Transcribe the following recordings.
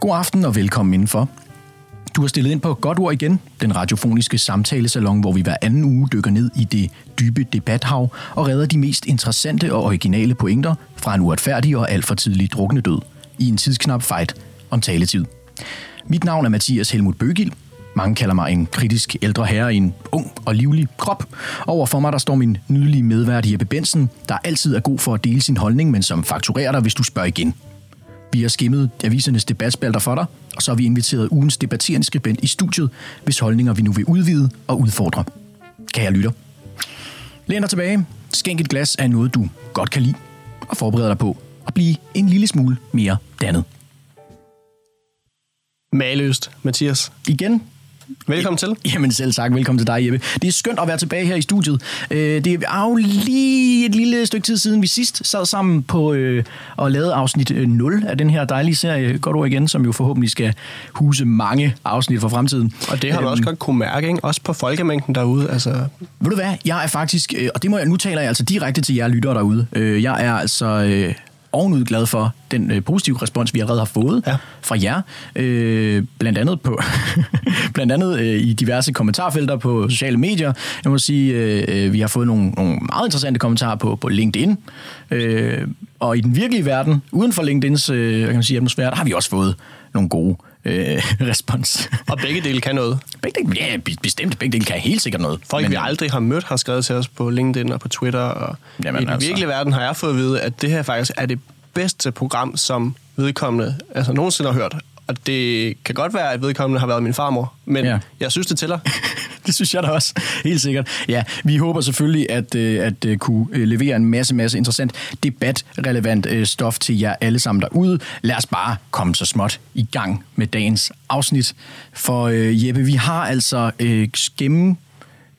God aften og velkommen indenfor. Du har stillet ind på Godt Ord igen, den radiofoniske samtalesalon, hvor vi hver anden uge dykker ned i det dybe debathav og redder de mest interessante og originale pointer fra en uretfærdig og alt for tidlig drukne død i en tidsknap fight om taletid. Mit navn er Mathias Helmut Bøgil. Mange kalder mig en kritisk ældre herre i en ung og livlig krop. Over for mig der står min nydelige medvært Jeppe Bensen, der altid er god for at dele sin holdning, men som fakturerer dig, hvis du spørger igen. Vi har skimmet avisernes debatspalter for dig, og så har vi inviteret ugens debatterende skribent i studiet, hvis holdninger vi nu vil udvide og udfordre. Kan jeg lytte? Læn dig tilbage, skænk et glas af noget, du godt kan lide, og forbered dig på at blive en lille smule mere dannet. Maløst, Mathias. Igen, Velkommen til. Jamen selv tak. Velkommen til dig, Jeppe. Det er skønt at være tilbage her i studiet. Øh, det er jo lige et lille stykke tid siden, vi sidst sad sammen på øh, og lavede afsnit 0 af den her dejlige serie, Godt ord igen, som jo forhåbentlig skal huse mange afsnit for fremtiden. Og det har du også godt kunne mærke, ikke? også på folkemængden derude. Altså... Ved du hvad, jeg er faktisk, øh, og det må jeg, nu taler jeg altså direkte til jer lyttere derude. Øh, jeg er altså... Øh, ovenud glad for den øh, positive respons, vi allerede har fået ja. fra jer. Øh, blandt andet, på blandt andet øh, i diverse kommentarfelter på sociale medier. Jeg må sige, øh, vi har fået nogle, nogle meget interessante kommentarer på, på LinkedIn. Øh, og i den virkelige verden, uden for LinkedIns øh, kan man sige, atmosfære, der har vi også fået nogle gode øh, respons. Og begge dele kan noget. Begge dele, ja, bestemt. Begge dele kan helt sikkert noget. Folk, men, vi aldrig har mødt, har skrevet til os på LinkedIn og på Twitter. Og jamen, I den altså. virkelige verden har jeg fået at vide, at det her faktisk er det bedste program, som vedkommende altså nogensinde har hørt. Og det kan godt være, at vedkommende har været min farmor, men ja. jeg synes, det tæller. det synes jeg da også, helt sikkert. Ja, vi håber selvfølgelig at, øh, at, øh, kunne øh, levere en masse, masse interessant debatrelevant stof til jer alle sammen derude. Lad os bare komme så småt i gang med dagens afsnit. For Jeppe, vi har altså øh, gennem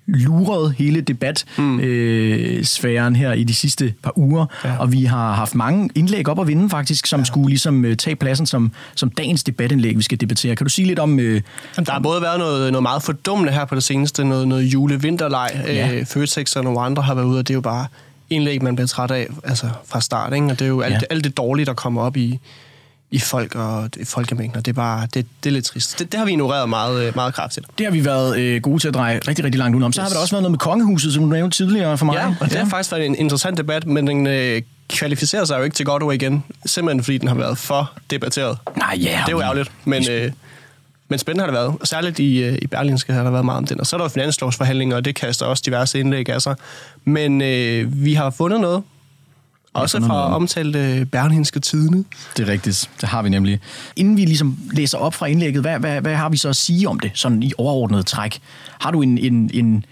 luret hele debatsfæren mm. øh, her i de sidste par uger, ja. og vi har haft mange indlæg op at vinde faktisk, som ja. skulle ligesom øh, tage pladsen som, som dagens debatindlæg, vi skal debattere. Kan du sige lidt om... Øh, der har både været noget, noget meget fordummende her på det seneste, noget, noget jule-vinterleg. Ja. Øh, Føtex og nogle andre har været ude, og det er jo bare indlæg, man bliver træt af altså fra start. Ikke? Og det er jo alt, ja. alt det dårlige, der kommer op i, i folk og folkemængder. Det er bare, det, det er lidt trist. Det, det har vi ignoreret meget, øh, meget kraftigt. Det har vi været øh, gode til at dreje rigtig, rigtig langt udenom. Så yes. har der også været noget med kongehuset, som du nævnte tidligere for mig. Ja, og det har faktisk været en interessant debat, men den øh, kvalificerer sig jo ikke til godt ord igen, simpelthen fordi den har været for debatteret. Nej, ja. Det er jo ærgerligt, men... Øh, men spændende har det været. Og særligt i, øh, i Berlinske har der været meget om den. Og så er der finanslovsforhandlinger, og det kaster også diverse indlæg af sig. Men øh, vi har fundet noget, også fra omtalte Berlinske Tidene. Det er rigtigt, det har vi nemlig. Inden vi ligesom læser op fra indlægget, hvad, hvad, hvad har vi så at sige om det, sådan i overordnet træk? Har du en, en, en,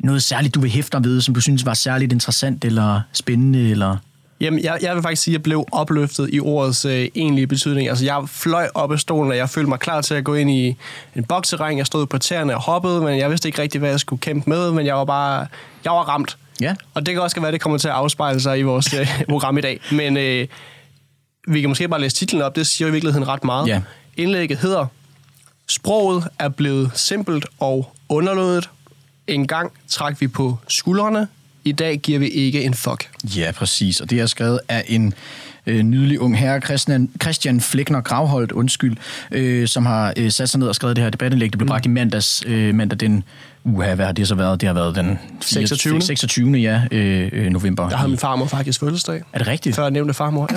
noget særligt, du vil hæfte dig ved, som du synes var særligt interessant eller spændende? Eller? Jamen, jeg, jeg vil faktisk sige, at jeg blev opløftet i ordets øh, egentlige betydning. Altså, jeg fløj op af stolen, og jeg følte mig klar til at gå ind i en bokserring. Jeg stod på tæerne og hoppede, men jeg vidste ikke rigtig, hvad jeg skulle kæmpe med, men jeg var bare jeg var ramt. Ja. Og det kan også være, at det kommer til at afspejle sig i vores øh, program i dag. Men øh, vi kan måske bare læse titlen op. Det siger i virkeligheden ret meget. Ja. Indlægget hedder Sproget er blevet simpelt og underlødet. En gang trak vi på skuldrene. I dag giver vi ikke en fuck. Ja, præcis. Og det er skrevet af en øh, nydelig ung herre, Christian, Christian Flækner Gravholdt, undskyld, øh, som har øh, sat sig ned og skrevet det her debatindlæg. Det blev mm. bragt i mandags, øh, mandag den Uha, hvad har det så været? Det har været den 26. 26. Ja, øh, øh, november. Der har min farmor faktisk fødselsdag. Er det rigtigt? Før jeg nævnte farmor, ja.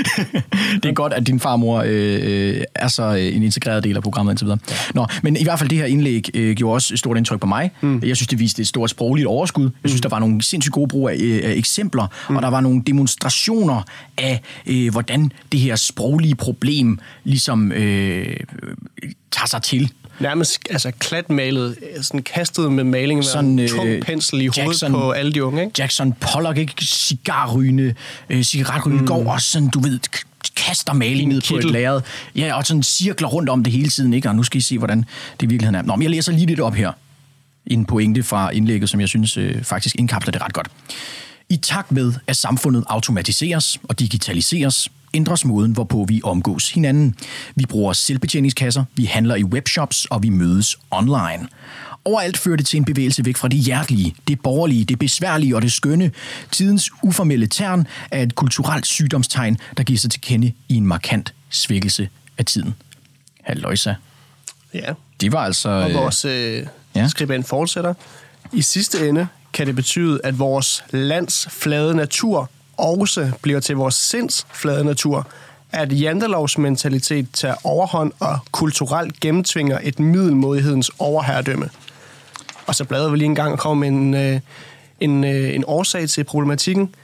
det er godt, at din farmor øh, er så øh, en integreret del af programmet indtil videre. Ja. Nå, men i hvert fald det her indlæg øh, gjorde også et stort indtryk på mig. Mm. Jeg synes, det viste et stort sprogligt overskud. Jeg synes, mm. der var nogle sindssygt gode brug af, øh, af eksempler, mm. og der var nogle demonstrationer af, øh, hvordan det her sproglige problem ligesom øh, tager sig til nærmest altså, klatmalet, sådan kastet med maling med sådan, en tung øh, pensel i Jackson, hovedet på alle de unge. Ikke? Jackson Pollock, ikke? Cigarrygende, øh, cigaretrygende mm. går også sådan, du ved, kaster maling ned på et lærred. Ja, og sådan cirkler rundt om det hele tiden, ikke? Og nu skal I se, hvordan det i virkeligheden er. Nå, men jeg læser lige lidt op her. En pointe fra indlægget, som jeg synes øh, faktisk indkapsler det ret godt. I takt med, at samfundet automatiseres og digitaliseres, ændres måden, hvorpå vi omgås hinanden. Vi bruger selvbetjeningskasser, vi handler i webshops, og vi mødes online. Overalt fører det til en bevægelse væk fra det hjertelige, det borgerlige, det besværlige og det skønne. Tidens uformelle tern er et kulturelt sygdomstegn, der giver sig til kende i en markant svækkelse af tiden. Halløjsa. Ja, Det var altså... og øh, vores øh, ja. ja. skribent fortsætter. I sidste ende kan det betyde, at vores lands flade natur også bliver til vores sinds flade natur. At jantelovs mentalitet tager overhånd og kulturelt gennemtvinger et middelmodighedens overherredømme. Og så bladrer vi lige en gang og kommer med en, øh, en, øh, en årsag til problematikken.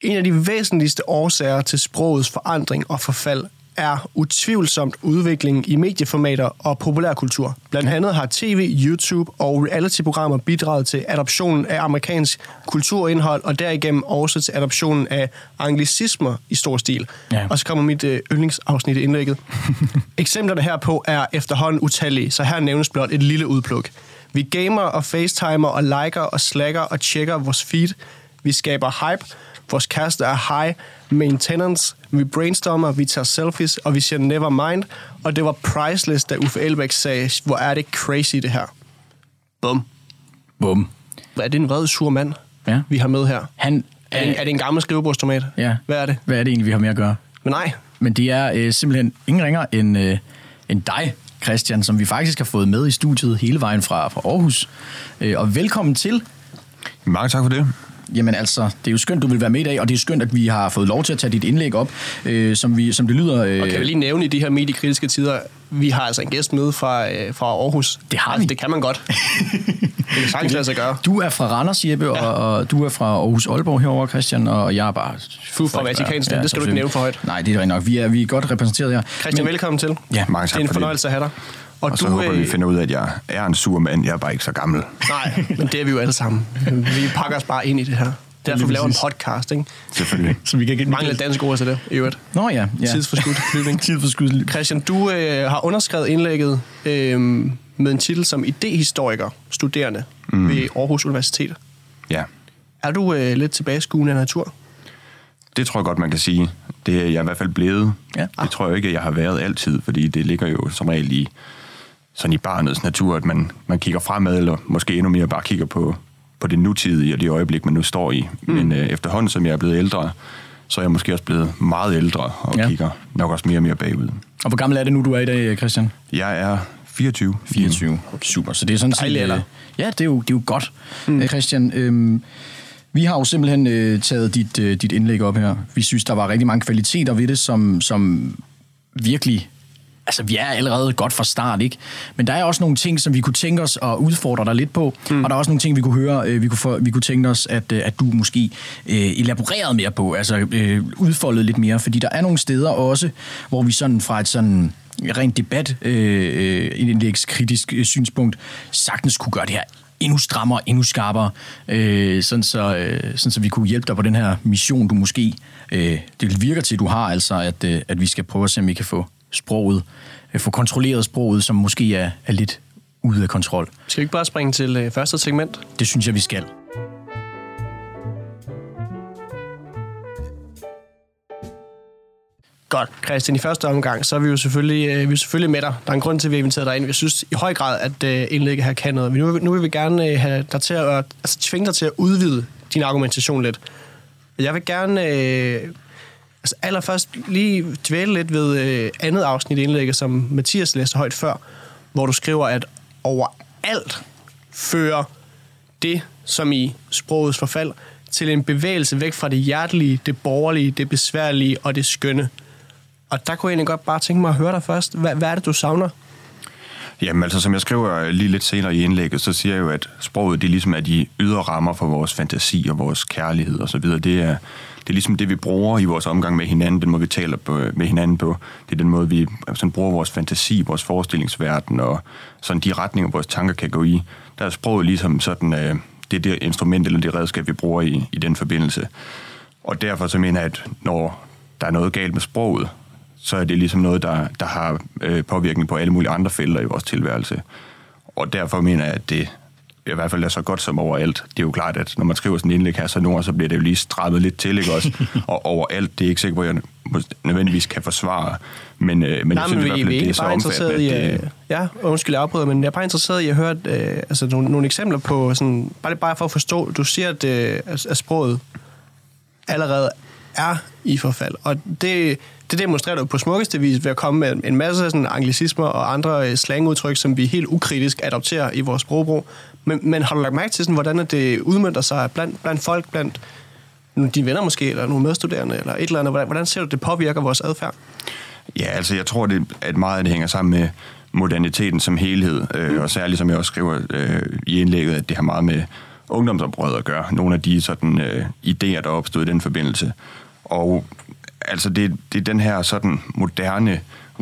En af de væsentligste årsager til sprogets forandring og forfald er utvivlsomt udviklingen i medieformater og populærkultur. Blandt andet har tv, YouTube og reality-programmer bidraget til adoptionen af amerikansk kulturindhold, og derigennem også til adoptionen af anglicismer i stor stil. Ja. Og så kommer mit øh, yndlingsafsnit i indlægget. Eksemplerne herpå er efterhånden utallige, så her nævnes blot et lille udpluk. Vi gamer og facetimer og liker og slacker og tjekker vores feed. Vi skaber hype. Vores kæreste er high maintenance. Vi brainstormer, vi tager selfies, og vi siger never mind. Og det var priceless, da Uffe Elbæk sagde, hvor er det crazy det her. Bum. Bum. Hvad er det en vred, sur mand, Ja. vi har med her? Han, Er det, en- er det en gammel skrivebordstomat? ja. Hvad er det? Hvad er det egentlig, vi har med at gøre? Men nej, Men det er øh, simpelthen ingen ringer end, øh, end dig, Christian, som vi faktisk har fået med i studiet hele vejen fra, fra Aarhus. Øh, og velkommen til. Mange tak for det. Jamen altså, det er jo skønt, du vil være med i dag, og det er skønt, at vi har fået lov til at tage dit indlæg op, øh, som, vi, som det lyder... Øh, og kan vi lige nævne i de her mediekritiske tider, vi har altså en gæst med fra, øh, fra Aarhus. Det har altså, vi. Det kan man godt. det kan sagtens lade sig gøre. Du er fra Randers, Jeppe, ja. og, og du er fra Aarhus Aalborg herover, Christian, og jeg er bare... Er fra Vatikanstaten, det skal du ikke nævne for højt. Nej, det er rigtigt nok. Vi er, vi er godt repræsenteret her. Christian, Men, velkommen til. Ja, Mange Det tak er en for fornøjelse at have dig. Og, Og så du, håber vi øh, finder ud af, at jeg er en sur mand. Jeg er bare ikke så gammel. Nej, men det er vi jo alle sammen. Vi pakker os bare ind i det her. Derfor vi laver en podcast, ikke? Selvfølgelig. Så vi kan Mangler et dansk ord til det, i øvrigt. Nå ja. ja. Tidsforskudt flytning. Tidsforskudt. Christian, du øh, har underskrevet indlægget øh, med en titel som idehistoriker, studerende mm. ved Aarhus Universitet. Ja, Er du øh, lidt tilbageskuende af natur? det tror jeg godt, man kan sige. Det er jeg i hvert fald blevet. Ja. Det tror jeg ikke, at jeg har været altid, fordi det ligger jo som regel i, sådan i barnets natur, at man, man kigger fremad, eller måske endnu mere bare kigger på, på det nutidige og det øjeblik, man nu står i. Mm. Men øh, efterhånden, som jeg er blevet ældre, så er jeg måske også blevet meget ældre og Ja. kigger nok også mere og mere bagud. Og hvor gammel er det nu, du er i dag, Christian? Jeg er 24. 24. Super. Så det er sådan. Dejlig alder. øh, Ja, det er jo, det er jo godt, mm. Christian. Øhm, vi har jo simpelthen øh, taget dit, øh, dit indlæg op her. Vi synes, der var rigtig mange kvaliteter ved det, som, som virkelig... Altså, vi er allerede godt fra start, ikke? Men der er også nogle ting, som vi kunne tænke os at udfordre dig lidt på. Mm. Og der er også nogle ting, vi kunne høre, øh, vi kunne, få, vi kunne tænke os, at, øh, at du måske øh, elaborerede mere på, altså øh, udfoldede lidt mere. Fordi der er nogle steder også, hvor vi sådan fra et sådan rent debat, øh, øh, indlægskritisk øh, synspunkt, sagtens kunne gøre det her endnu strammere, endnu skarpere, øh, sådan, så, øh, sådan så vi kunne hjælpe dig på den her mission, du måske, øh, det virker til, du har, altså at, øh, at vi skal prøve at se, om vi kan få sproget, øh, få kontrolleret sproget, som måske er, er lidt ude af kontrol. Skal vi ikke bare springe til øh, første segment? Det synes jeg, vi skal. Godt, Christian. I første omgang, så er vi jo selvfølgelig, øh, vi er selvfølgelig med dig. Der er en grund til, at vi har inviteret dig ind. Vi synes i høj grad, at øh, indlægget her kan noget. Men nu, vil- nu vil vi gerne øh, have dig til at, altså, tvinge dig til at udvide din argumentation lidt. Jeg vil gerne øh, altså allerførst lige dvæle lidt ved øh, andet afsnit i indlægget, som Mathias læste højt før, hvor du skriver, at overalt fører det, som i sprogets forfald, til en bevægelse væk fra det hjertelige, det borgerlige, det besværlige og det skønne. Og der kunne jeg egentlig godt bare tænke mig at høre dig først. Hvad, hvad er det, du savner? Jamen altså, som jeg skriver lige lidt senere i indlægget, så siger jeg jo, at sproget det ligesom er de ydre rammer for vores fantasi og vores kærlighed osv. Det er, det er ligesom det, vi bruger i vores omgang med hinanden, den måde, vi taler på, med hinanden på. Det er den måde, vi sådan, bruger vores fantasi, vores forestillingsverden og sådan de retninger, vores tanker kan gå i. Der er sproget ligesom sådan, øh, det er det instrument eller det redskab, vi bruger i, i den forbindelse. Og derfor så mener jeg, at når der er noget galt med sproget, så er det ligesom noget, der, der har øh, påvirkning på alle mulige andre felter i vores tilværelse. Og derfor mener jeg, at det i hvert fald er så godt som overalt. Det er jo klart, at når man skriver sådan en indlæg her, så nogle så bliver det jo lige strammet lidt til, ikke også? Og overalt, det er ikke sikkert, hvor jeg nødvendigvis kan forsvare. Men, øh, men Nej, jeg synes men i hvert fald, at det er så bare interesseret i... omfattende, at Øh, det, ja, undskyld, jeg afbryder, men jeg er bare interesseret i at høre øh, altså, nogle, nogle eksempler på... Sådan, bare, bare for at forstå, du siger, at, øh, at, at sproget allerede er i forfald. Og det, det demonstrerer du på smukkeste vis ved at komme med en masse sådan, anglicismer og andre øh, slangudtryk, som vi helt ukritisk adopterer i vores sprogbrug. Men, men har du lagt mærke til, sådan, hvordan det udmyndter sig blandt, blandt folk, blandt dine venner måske, eller nogle medstuderende, eller et eller andet? Hvordan, hvordan ser du, det påvirker vores adfærd? Ja, altså jeg tror, det, at meget af det hænger sammen med moderniteten som helhed, øh, og særligt som jeg også skriver øh, i indlægget, at det har meget med ungdomsoprøret at gøre. Nogle af de sådan øh, idéer, der opstod i den forbindelse. Og altså det, det er den her sådan moderne,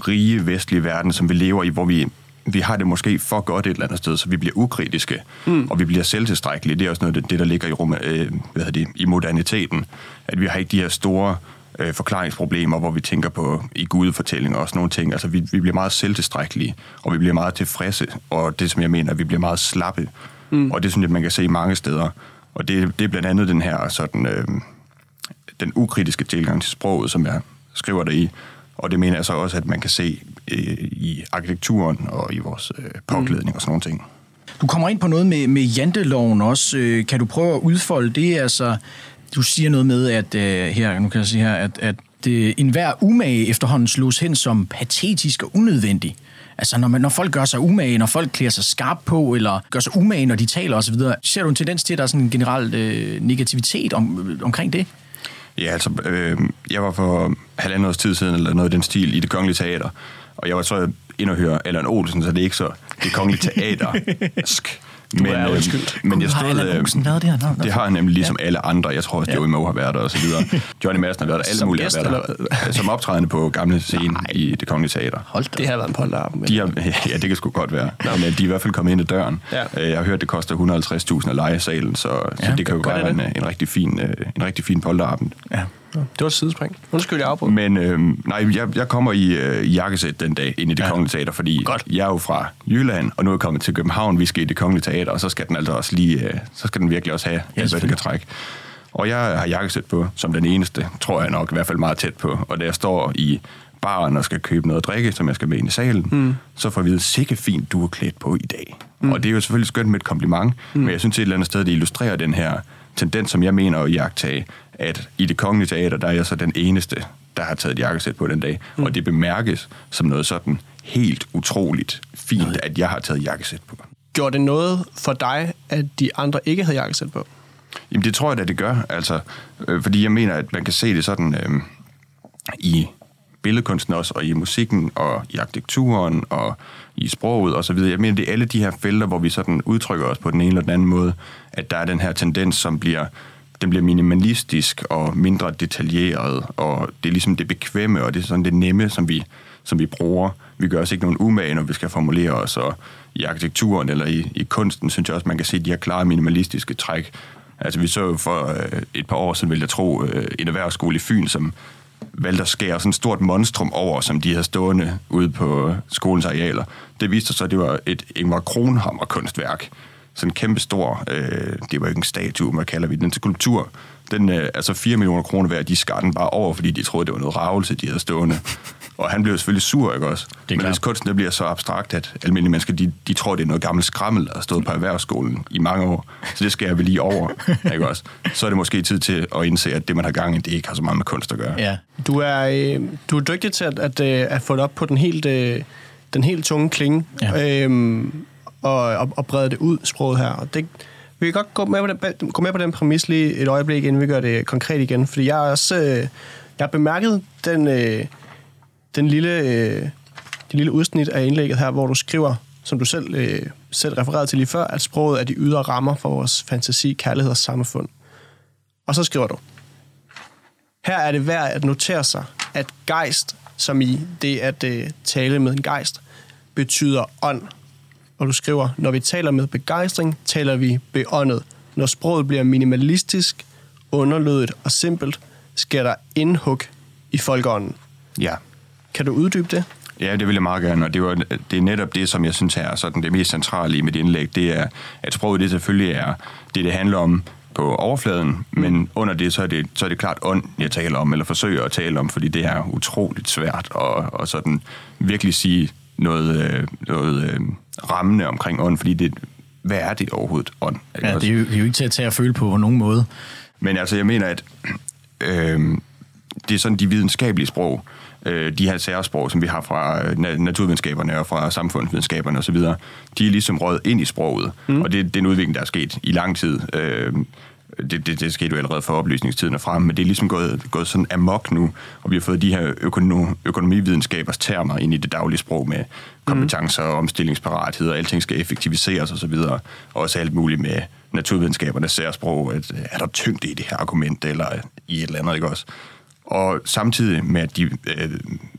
rige vestlige verden, som vi lever i, hvor vi vi har det måske for godt et eller andet sted, så vi bliver ukritiske, mm. og vi bliver selvtilstrækkelige. Det er også noget af det, der ligger i, Roma, øh, hvad det, i moderniteten. At vi har ikke de her store øh, forklaringsproblemer, hvor vi tænker på i gudefortællinger og sådan nogle ting. Altså, vi, vi bliver meget selvtilstrækkelige, og vi bliver meget tilfredse, og det, som jeg mener, at vi bliver meget slappe. Mm. Og det synes jeg, man kan se mange steder. Og det, det er blandt andet den her sådan, øh, den ukritiske tilgang til sproget, som jeg skriver der i. Og det mener jeg så også, at man kan se i arkitekturen og i vores øh, påklædning mm. og sådan nogle ting. Du kommer ind på noget med, med janteloven også. Øh, kan du prøve at udfolde det? Altså, du siger noget med, at øh, her, nu kan jeg sige her, at, at det, enhver umage efterhånden slås hen som patetisk og unødvendig. Altså, når, man, når folk gør sig umage, når folk klæder sig skarpt på, eller gør sig umage, når de taler osv., ser du en tendens til, at der er sådan en generel øh, negativitet om, omkring det? Ja, altså, øh, jeg var for halvandet års tid siden, eller noget i den stil, i det kongelige teater, og jeg var så ind og høre Allan Olsen, så det er ikke så det kongelige teater men, er øh, men jeg stod, øh, Olsen været der? No, det har han nemlig ligesom ja. alle andre. Jeg tror også, Joey Moe har været der og så videre. Johnny Madsen har været der. Alle som mulige gæst, har været der. Som optrædende på gamle scene Nej. i det kongelige teater. Hold da. Det har været en polterappen. De har, ja, det kan sgu godt være. Men de er i hvert fald kommet ind ad døren. Ja. Øh, jeg har hørt, det koster 150.000 at lege salen, så, ja, så det kan jo være en, en, rigtig fin, øh, en rigtig fin polterappen. Ja. Det var et sidespring. Undskyld, jeg afbrød. Men øh, nej, jeg, jeg kommer i øh, jakkesæt den dag ind i det ja. kongelige teater, fordi Godt. jeg er jo fra Jylland, og nu er jeg kommet til København. Vi skal i det kongelige teater, og så skal den altså også lige, øh, så skal den virkelig også have ja, hvad den kan trække. Og jeg har jakkesæt på, som den eneste, tror jeg nok, i hvert fald meget tæt på. Og da jeg står i baren og skal købe noget at drikke, som jeg skal med ind i salen, mm. så får vi vide, sikke fint, du er klædt på i dag. Mm. Og det er jo selvfølgelig skønt med et kompliment, mm. men jeg synes et eller andet sted, det illustrerer den her tendens, som jeg mener at jagtage, at i det kongelige teater, der er jeg så den eneste, der har taget et jakkesæt på den dag. Mm. Og det bemærkes som noget sådan helt utroligt fint, at jeg har taget jakkesæt på. Gjorde det noget for dig, at de andre ikke havde jakkesæt på? Jamen det tror jeg at det gør, altså, øh, fordi jeg mener, at man kan se det sådan øh, i billedkunsten også, og i musikken, og i arkitekturen, og i sproget og så videre. Jeg mener, det er alle de her felter, hvor vi sådan udtrykker os på den ene eller den anden måde, at der er den her tendens, som bliver den bliver minimalistisk og mindre detaljeret, og det er ligesom det bekvemme, og det er sådan det nemme, som vi, som vi bruger. Vi gør os ikke nogen umage, når vi skal formulere os, og i arkitekturen eller i, i kunsten, synes jeg også, man kan se de her klare minimalistiske træk. Altså vi så jo for øh, et par år siden, vil jeg tro, øh, en erhvervsskole i Fyn, som valgte at skære sådan et stort monstrum over, som de havde stående ude på skolens arealer. Det viste sig, at det var et Ingvar Kronhammer kunstværk. Sådan en kæmpe stor, øh, det var ikke en statue, hvad kalder vi den, skulptur. Den, øh, altså 4 millioner kroner værd, de skar den bare over, fordi de troede, det var noget ravelse, de havde stående. Og han blev selvfølgelig sur, ikke også? Men klart. hvis kunsten bliver så abstrakt, at almindelige mennesker, de, de tror, det er noget gammelt skrammel, der har stået på erhvervsskolen i mange år. Så det skal jeg vel lige over, ikke også? Så er det måske tid til at indse, at det, man har gang i, det ikke har så meget med kunst at gøre. Ja. Du er, øh, du er dygtig til at, at, øh, at få det op på den helt, øh, den helt tunge klinge. Ja. Øhm, og, og, og brede det ud, sproget her. Og det, vi kan godt gå med, på den, gå med på den præmis lige et øjeblik, inden vi gør det konkret igen. Fordi jeg har også øh, jeg har bemærket den, øh, den lille, øh, det lille udsnit af indlægget her, hvor du skriver, som du selv, øh, selv refererede til lige før, at sproget er de ydre rammer for vores fantasi, kærlighed og samfund. Og så skriver du, her er det værd at notere sig, at gejst, som i det at øh, tale med en gejst, betyder ånd og du skriver, når vi taler med begejstring, taler vi beåndet. Når sproget bliver minimalistisk, underlødigt og simpelt, sker der indhug i folkeånden. Ja. Kan du uddybe det? Ja, det vil jeg meget gerne, og det, var, det er netop det, som jeg synes er sådan det mest centrale i mit indlæg, det er, at sproget det selvfølgelig er det, det handler om, på overfladen, mm. men under det, så er det, så er det klart ånd, jeg taler om, eller forsøger at tale om, fordi det er utroligt svært at, at sådan virkelig sige noget, øh, noget rammende omkring ånd, fordi det, hvad er det overhovedet ånd? Ja, det er, jo, det er jo ikke til at tage og føle på på nogen måde. Men altså, jeg mener, at øh, det er sådan de videnskabelige sprog, øh, de her særsprog, som vi har fra øh, naturvidenskaberne og fra samfundsvidenskaberne osv., de er ligesom røget ind i sproget. Mm. Og det, det er en udvikling, der er sket i lang tid. Øh, det, det, det skete jo allerede for oplysningstiden og frem, men det er ligesom gået, gået sådan amok nu, og vi har fået de her økono, økonomividenskabers termer ind i det daglige sprog med kompetencer og omstillingsparathed, og alting skal effektiviseres osv., og, og også alt muligt med naturvidenskabernes særsprog, at er der tyngde i det her argument, eller i et eller andet, ikke også? Og samtidig med, at de øh,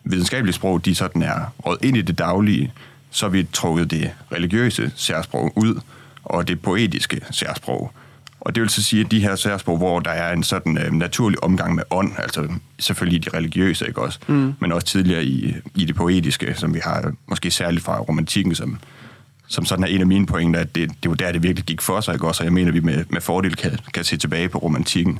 videnskabelige sprog, de sådan er råd ind i det daglige, så har vi trukket det religiøse særsprog ud, og det poetiske særsprog. Og det vil så sige, at de her særsprog, hvor der er en sådan øh, naturlig omgang med ånd, altså selvfølgelig de religiøse, ikke også, mm. men også tidligere i, i det poetiske, som vi har måske særligt fra romantikken, som, som sådan er en af mine pointer, at det, det var der, det virkelig gik for sig, ikke også, og jeg mener, at vi med, med fordel kan, kan se tilbage på romantikken.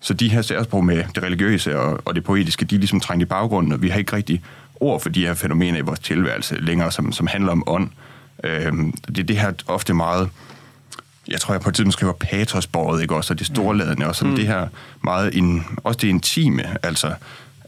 Så de her særsprog med det religiøse og, og det poetiske, de er ligesom trængt i baggrunden, og vi har ikke rigtig ord for de her fænomener i vores tilværelse længere, som, som handler om ånd. Øhm, det er det her ofte meget jeg tror, jeg på et tidspunkt skriver patosbordet, ikke også, og det storladende, og sådan mm. det her meget, in, også det intime, altså,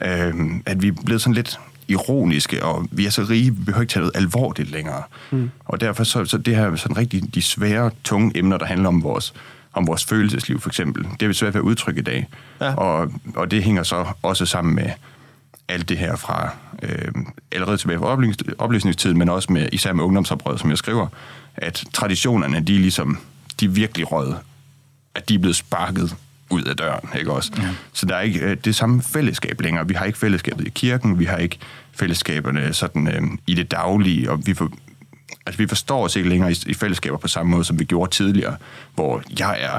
øh, at vi er blevet sådan lidt ironiske, og vi er så rige, vi behøver ikke tage noget alvorligt længere. Mm. Og derfor så, så det her sådan rigtig de svære, tunge emner, der handler om vores, om vores følelsesliv, for eksempel, det er vi svært ved at udtrykke i dag. Ja. Og, og det hænger så også sammen med alt det her fra øh, allerede tilbage fra oplysningstiden, men også med, især med ungdomsoprøret, som jeg skriver, at traditionerne, de er ligesom de virkelig rød, at de er blevet sparket ud af døren, ikke også? Ja. Så der er ikke øh, det samme fællesskab længere. Vi har ikke fællesskabet i kirken, vi har ikke fællesskaberne sådan øh, i det daglige, og vi, for, altså, vi forstår os ikke længere i, i fællesskaber på samme måde, som vi gjorde tidligere, hvor jeg er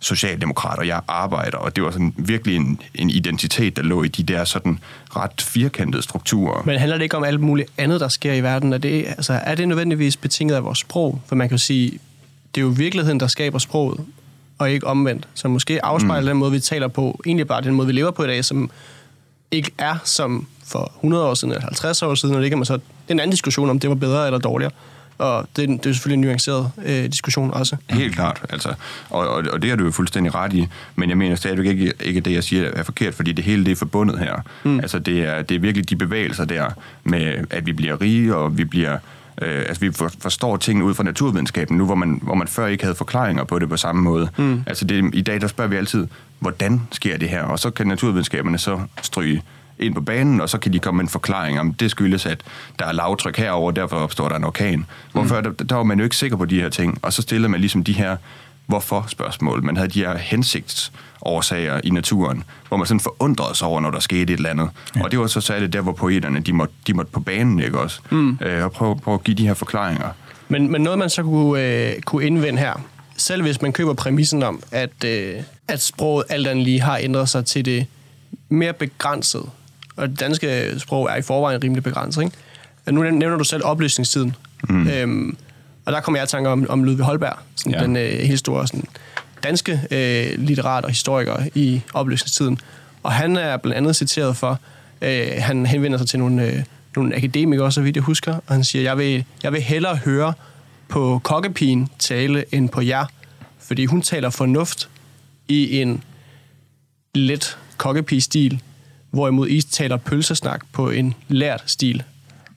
socialdemokrat, og jeg arbejder, og det var sådan virkelig en, en identitet, der lå i de der sådan ret firkantede strukturer. Men handler det ikke om alt muligt andet, der sker i verden? Er det, altså, er det nødvendigvis betinget af vores sprog? For man kan jo sige, det er jo virkeligheden, der skaber sproget, og ikke omvendt. Så måske afspejler mm. den måde, vi taler på, egentlig bare den måde, vi lever på i dag, som ikke er som for 100 år siden eller 50 år siden, og det kan man så... Det er en anden diskussion, om det var bedre eller dårligere. Og det, det er selvfølgelig en nuanceret øh, diskussion også. Helt klart, altså. Og, og, og det er du jo fuldstændig ret i. Men jeg mener stadigvæk ikke, ikke det, jeg siger, er forkert, fordi det hele det er forbundet her. Mm. Altså, det er, det er virkelig de bevægelser der med, at vi bliver rige, og vi bliver Øh, altså vi forstår tingene ud fra naturvidenskaben nu, hvor man, hvor man før ikke havde forklaringer på det på samme måde. Mm. Altså det, i dag der spørger vi altid, hvordan sker det her? Og så kan naturvidenskaberne så stryge ind på banen, og så kan de komme med en forklaring om, det skyldes, at der er lavtryk herover, derfor opstår der en orkan. Hvorfor? Mm. Der, der var man jo ikke sikker på de her ting, og så stillede man ligesom de her hvorfor-spørgsmål. Man havde de her hensigtsårsager i naturen, hvor man sådan forundrede sig over, når der skete et eller andet. Ja. Og det var så særligt der, hvor poeterne, de måtte, de måtte på banen, ikke også? Mm. Øh, og prøve, prøve at give de her forklaringer. Men, men noget, man så kunne, øh, kunne indvende her, selv hvis man køber præmissen om, at, øh, at sproget alt andet lige har ændret sig til det mere begrænset, og det danske sprog er i forvejen rimelig begrænset, ikke? Nu nævner du selv oplysningstiden. Mm. Øhm, og der kommer jeg i tanke om, om Ludvig Holberg, sådan ja. den øh, helt store sådan, danske øh, litterat og historiker i opløsningstiden. Og han er blandt andet citeret for, øh, han henvender sig til nogle, øh, nogle akademikere, så vidt jeg husker, og han siger, jeg vil, jeg vil hellere høre på kokkepigen tale end på jer, fordi hun taler fornuft i en let kokkepige-stil, hvorimod I taler pølsesnak på en lært stil.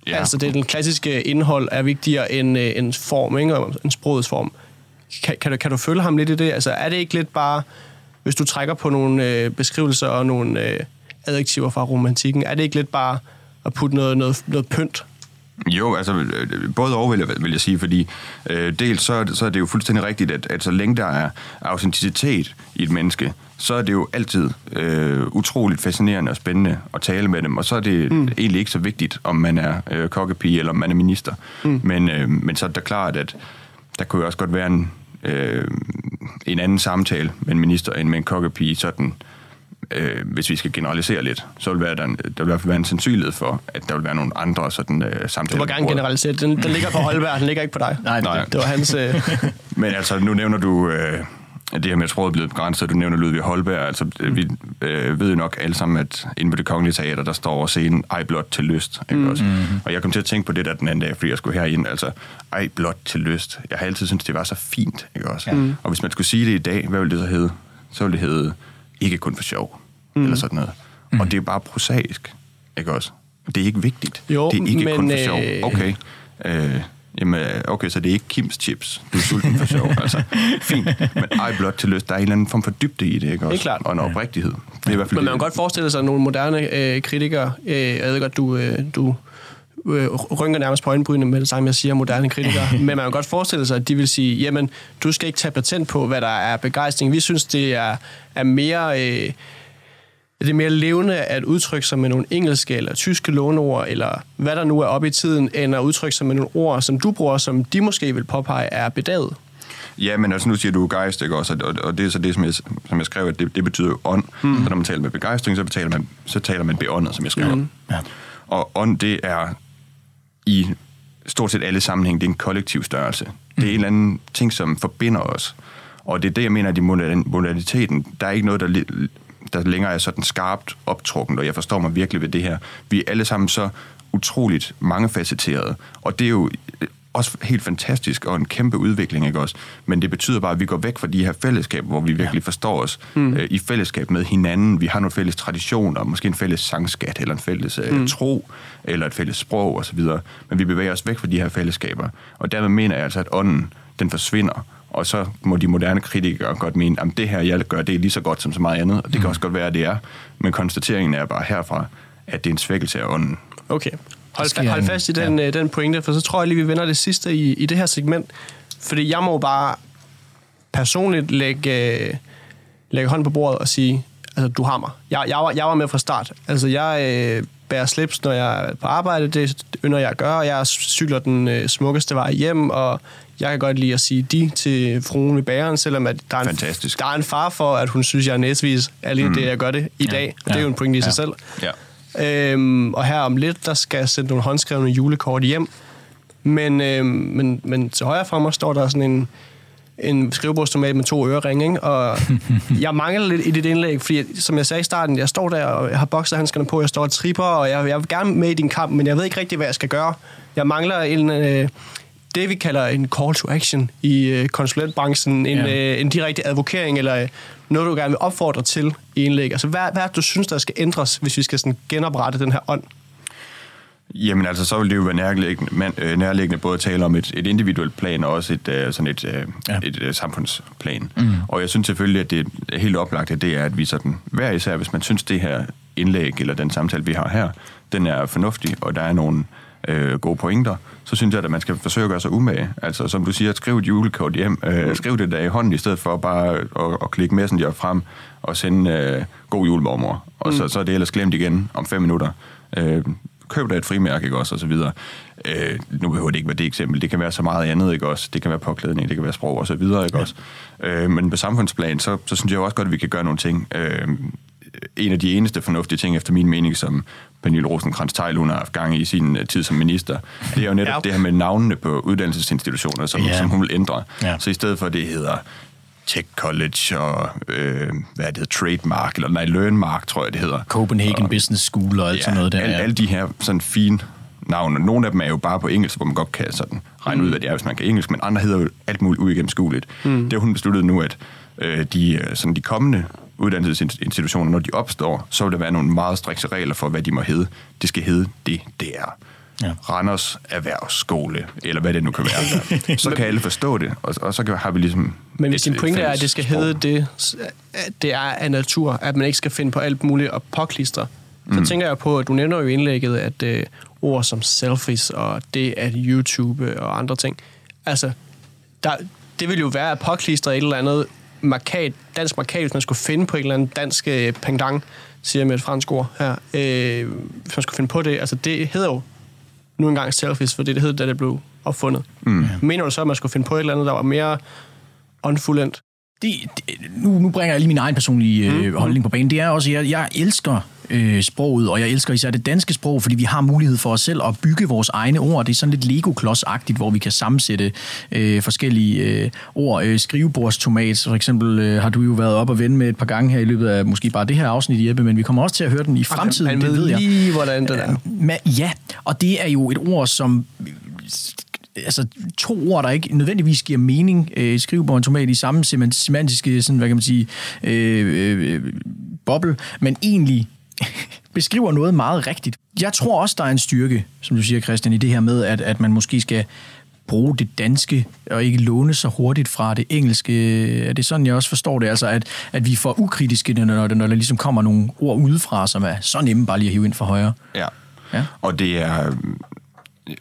Ja. Altså det er den klassiske indhold er vigtigere end øh, en form, ikke? en sprogets form. Kan, kan, du, kan du følge ham lidt i det? Altså er det ikke lidt bare, hvis du trækker på nogle øh, beskrivelser og nogle øh, adjektiver fra romantikken, er det ikke lidt bare at putte noget, noget, noget pynt jo, altså øh, både og vil jeg, vil jeg sige, fordi øh, dels så, så er det jo fuldstændig rigtigt, at, at så længe der er autenticitet i et menneske, så er det jo altid øh, utroligt fascinerende og spændende at tale med dem, og så er det mm. egentlig ikke så vigtigt, om man er øh, kokkepige eller om man er minister. Mm. Men, øh, men så er det klart, at der kunne jo også godt være en, øh, en anden samtale med en minister end med en kokkepige, sådan øh, hvis vi skal generalisere lidt, så vil være, der, der vil i hvert fald være en sandsynlighed for, at der vil være nogle andre sådan, øh, samtaler. Du må gerne generalisere. Den, den ligger på Holberg, den ligger ikke på dig. Nej, Nej. Det, det var hans... Øh... Men altså, nu nævner du... Øh, det her med, at sproget er blevet begrænset, du nævner Ludvig Holberg, altså mm. vi øh, ved jo nok alle sammen, at inde på det kongelige teater, der står over scenen, ej blot til lyst. Ikke mm. også? Mm-hmm. Og jeg kom til at tænke på det der den anden dag, fordi jeg skulle herind, altså ej blot til lyst. Jeg har altid syntes, det var så fint. Ikke også? Mm. Og hvis man skulle sige det i dag, hvad ville det så hedde? Så ville det hedde ikke kun for sjov, mm. eller sådan noget. Mm. Og det er bare prosaisk, ikke også? Det er ikke vigtigt. Jo, det er ikke men, kun for sjov. øh, Okay. Øh, Jamen, okay, så det er ikke Kims chips. Du er sulten for sjov. altså, fint. Men ej blot til lyst. Der er en eller anden form for dybde i det, ikke også? Helt klart. Og en oprigtighed. Det er i hvert fald Men man kan det. godt forestille sig nogle moderne øh, kritikere. Øh, jeg ved godt, du, øh, du øh, rynker nærmest på øjenbrynene med det samme, jeg siger moderne kritikere. men man kan godt forestille sig, at de vil sige, jamen, du skal ikke tage patent på, hvad der er begejstring. Vi synes, det er, er mere... Øh, det er mere levende at udtrykke sig med nogle engelske eller tyske låneord, eller hvad der nu er oppe i tiden, end at udtrykke sig med nogle ord, som du bruger, som de måske vil påpege er bedaget. Ja, men altså nu siger du gejst, ikke også? Og, og det er så det, som jeg, som jeg skrev, at det, det betyder jo ånd. Mm. Så når man taler med begejstring, så, betaler man, så taler man beåndet, som jeg skrev. Mm. Ja. Og ånd, det er i stort set alle sammenhæng, det er en kollektiv størrelse. Det er en eller anden ting, som forbinder os. Og det er det, jeg mener, at i modern- moderniteten, der er ikke noget, der, der længere er sådan skarpt optrukken, og jeg forstår mig virkelig ved det her. Vi er alle sammen så utroligt mangefacetterede, og det er jo også helt fantastisk og en kæmpe udvikling, ikke også? Men det betyder bare, at vi går væk fra de her fællesskaber, hvor vi virkelig ja. forstår os mm. øh, i fællesskab med hinanden. Vi har nogle fælles traditioner, måske en fælles sangskat, eller en fælles øh, mm. tro, eller et fælles sprog osv. Men vi bevæger os væk fra de her fællesskaber. Og dermed mener jeg altså, at ånden, den forsvinder. Og så må de moderne kritikere godt mene, at det her, jeg gør, det er lige så godt som så meget andet. Og det kan også godt være, at det er. Men konstateringen er bare herfra, at det er en svækkelse af ånden. Okay. Hold, fa- hold fast i den, ja. den pointe, for så tror jeg lige, vi vender det sidste i, i det her segment. Fordi jeg må bare personligt lægge, øh, lægge hånden på bordet og sige, altså, du har mig. Jeg, jeg, var, jeg var med fra start. Altså, jeg øh, bærer slips, når jeg er på arbejde. Det ynder jeg at gøre. Jeg cykler den øh, smukkeste vej hjem, og jeg kan godt lide at sige de til fruen ved bageren, selvom at der, er en, Fantastisk. der er en far for, at hun synes, jeg er næsvis. Alene mm. det, jeg gør det i dag. Og det er jo en pointe i sig selv. Ja. Øhm, og her om lidt, der skal jeg sende nogle håndskrevne julekort hjem. Men, øhm, men, men til højre for mig står der sådan en, en skrivebordstomat med to øreringe, ikke? og jeg mangler lidt i dit indlæg, fordi som jeg sagde i starten, jeg står der, og jeg har bokserhandskerne på, jeg står og tripper, og jeg, jeg vil gerne med i din kamp, men jeg ved ikke rigtig, hvad jeg skal gøre. Jeg mangler en, øh, det, vi kalder en call to action i øh, konsulentbranchen, en, Ja. øh, en direkte advokering, eller øh, noget, du gerne vil opfordre til i indlæg. Altså, hvad, hvad du synes, der skal ændres, hvis vi skal sådan genoprette den her ånd? Jamen altså, så vil det jo være nærliggende, man, øh, nærliggende både at tale om et, et individuelt plan og også et, øh, sådan et, øh, Ja. ja. et øh, samfundsplan. Mm. Og jeg synes selvfølgelig, at det er helt oplagt, at det er, at vi sådan, hver især, hvis man synes, det her indlæg eller den samtale, vi har her, den er fornuftig, og der er nogle øh, gode pointer, så synes jeg, at man skal forsøge at gøre sig umage. Altså, som du siger, skriv et julekort hjem. Øh, skriv det der i hånden, i stedet for bare at, at klikke Messenger frem og sende øh, god jul, mormor. Og så, så er det ellers glemt igen om fem minutter. Øh, køb dig et frimærke, ikke også, og så videre. Øh, nu behøver det ikke være det eksempel. Det kan være så meget andet, ikke også? Det kan være påklædning, det kan være sprog og så videre, ikke ja. også? Øh, men på samfundsplan, så, så synes jeg også godt, at vi kan gøre nogle ting. Øh, en af de eneste fornuftige ting, efter min mening, som Pernille rosenkrantz teil hun har haft gang i sin øh, tid som minister, det er jo netop Ja. ja. det her med navnene på uddannelsesinstitutioner, som, Ja. ja. som hun vil ændre. Ja. Ja. Så i stedet for, at det hedder Tech College og øh, hvad det hedder, Trademark, eller nej, Learnmark, tror jeg, det hedder. Copenhagen Business School og alt sådan noget der. Alle, ja. alle de her sådan fine navne. Nogle af dem er jo bare på engelsk, hvor man godt kan sådan regne mm. ud, hvad det er, hvis man kan engelsk, men andre hedder jo alt muligt uigennemskueligt. Mm. Det har hun besluttet nu, at øh, de, øh, sådan de kommende uddannelsesinstitutioner, når de opstår, så vil der være nogle meget strikse regler for, hvad de må hedde. Det skal hedde det, det er. Ja. Randers Erhvervsskole, eller hvad det nu kan være. så kan alle forstå det, og, og så kan, har vi ligesom... Men hvis din pointe er, at det skal sprog. hedde det, at det er af natur, at man ikke skal finde på alt muligt og påklistre, så mm. tænker jeg på, at du nævner jo i indlægget, at øh, ord som selfies og det at YouTube og andre ting, altså, der, det ville jo være at påklistre et eller andet markat, dansk markat, hvis man skulle finde på et eller andet dansk øh, pendant, siger jeg med et fransk ord her, øh, hvis man skulle finde på det, altså det hedder jo nu engang selfies, for det, det hed, da det blev opfundet. Mm. Mener du så, at man skulle finde på et eller andet, der var mere unfuldendt? Det, det, nu, nu bringer jeg lige min egen personlige øh, holdning på banen. Det er også, at jeg, jeg elsker øh, sproget, og jeg elsker især det danske sprog, fordi vi har mulighed for os selv at bygge vores egne ord. Det er sådan lidt Lego-klods-agtigt, hvor vi kan sammensætte øh, forskellige øh, ord. Øh, skrivebordstomat, for eksempel, øh, har du jo været op og vende med et par gange her i løbet af måske bare det her afsnit, Jeppe, men vi kommer også til at høre den i fremtiden, Man det ved jeg. lige, hvordan den er. Ma- Ja, og det er jo et ord, som altså to ord, der ikke nødvendigvis giver mening, øh, skrivebord og tomat i samme seman- semantiske, sådan, hvad kan man sige, øh, øh, boble, men egentlig beskriver noget meget rigtigt. Jeg tror også, der er en styrke, som du siger, Christian, i det her med, at, at man måske skal bruge det danske og ikke låne så hurtigt fra det engelske. Er det sådan, jeg også forstår det? Altså, at, at vi får ukritiske, når, når der ligesom kommer nogle ord udefra, som er så nemme bare lige at hive ind for højre. Ja. Ja. Og det er,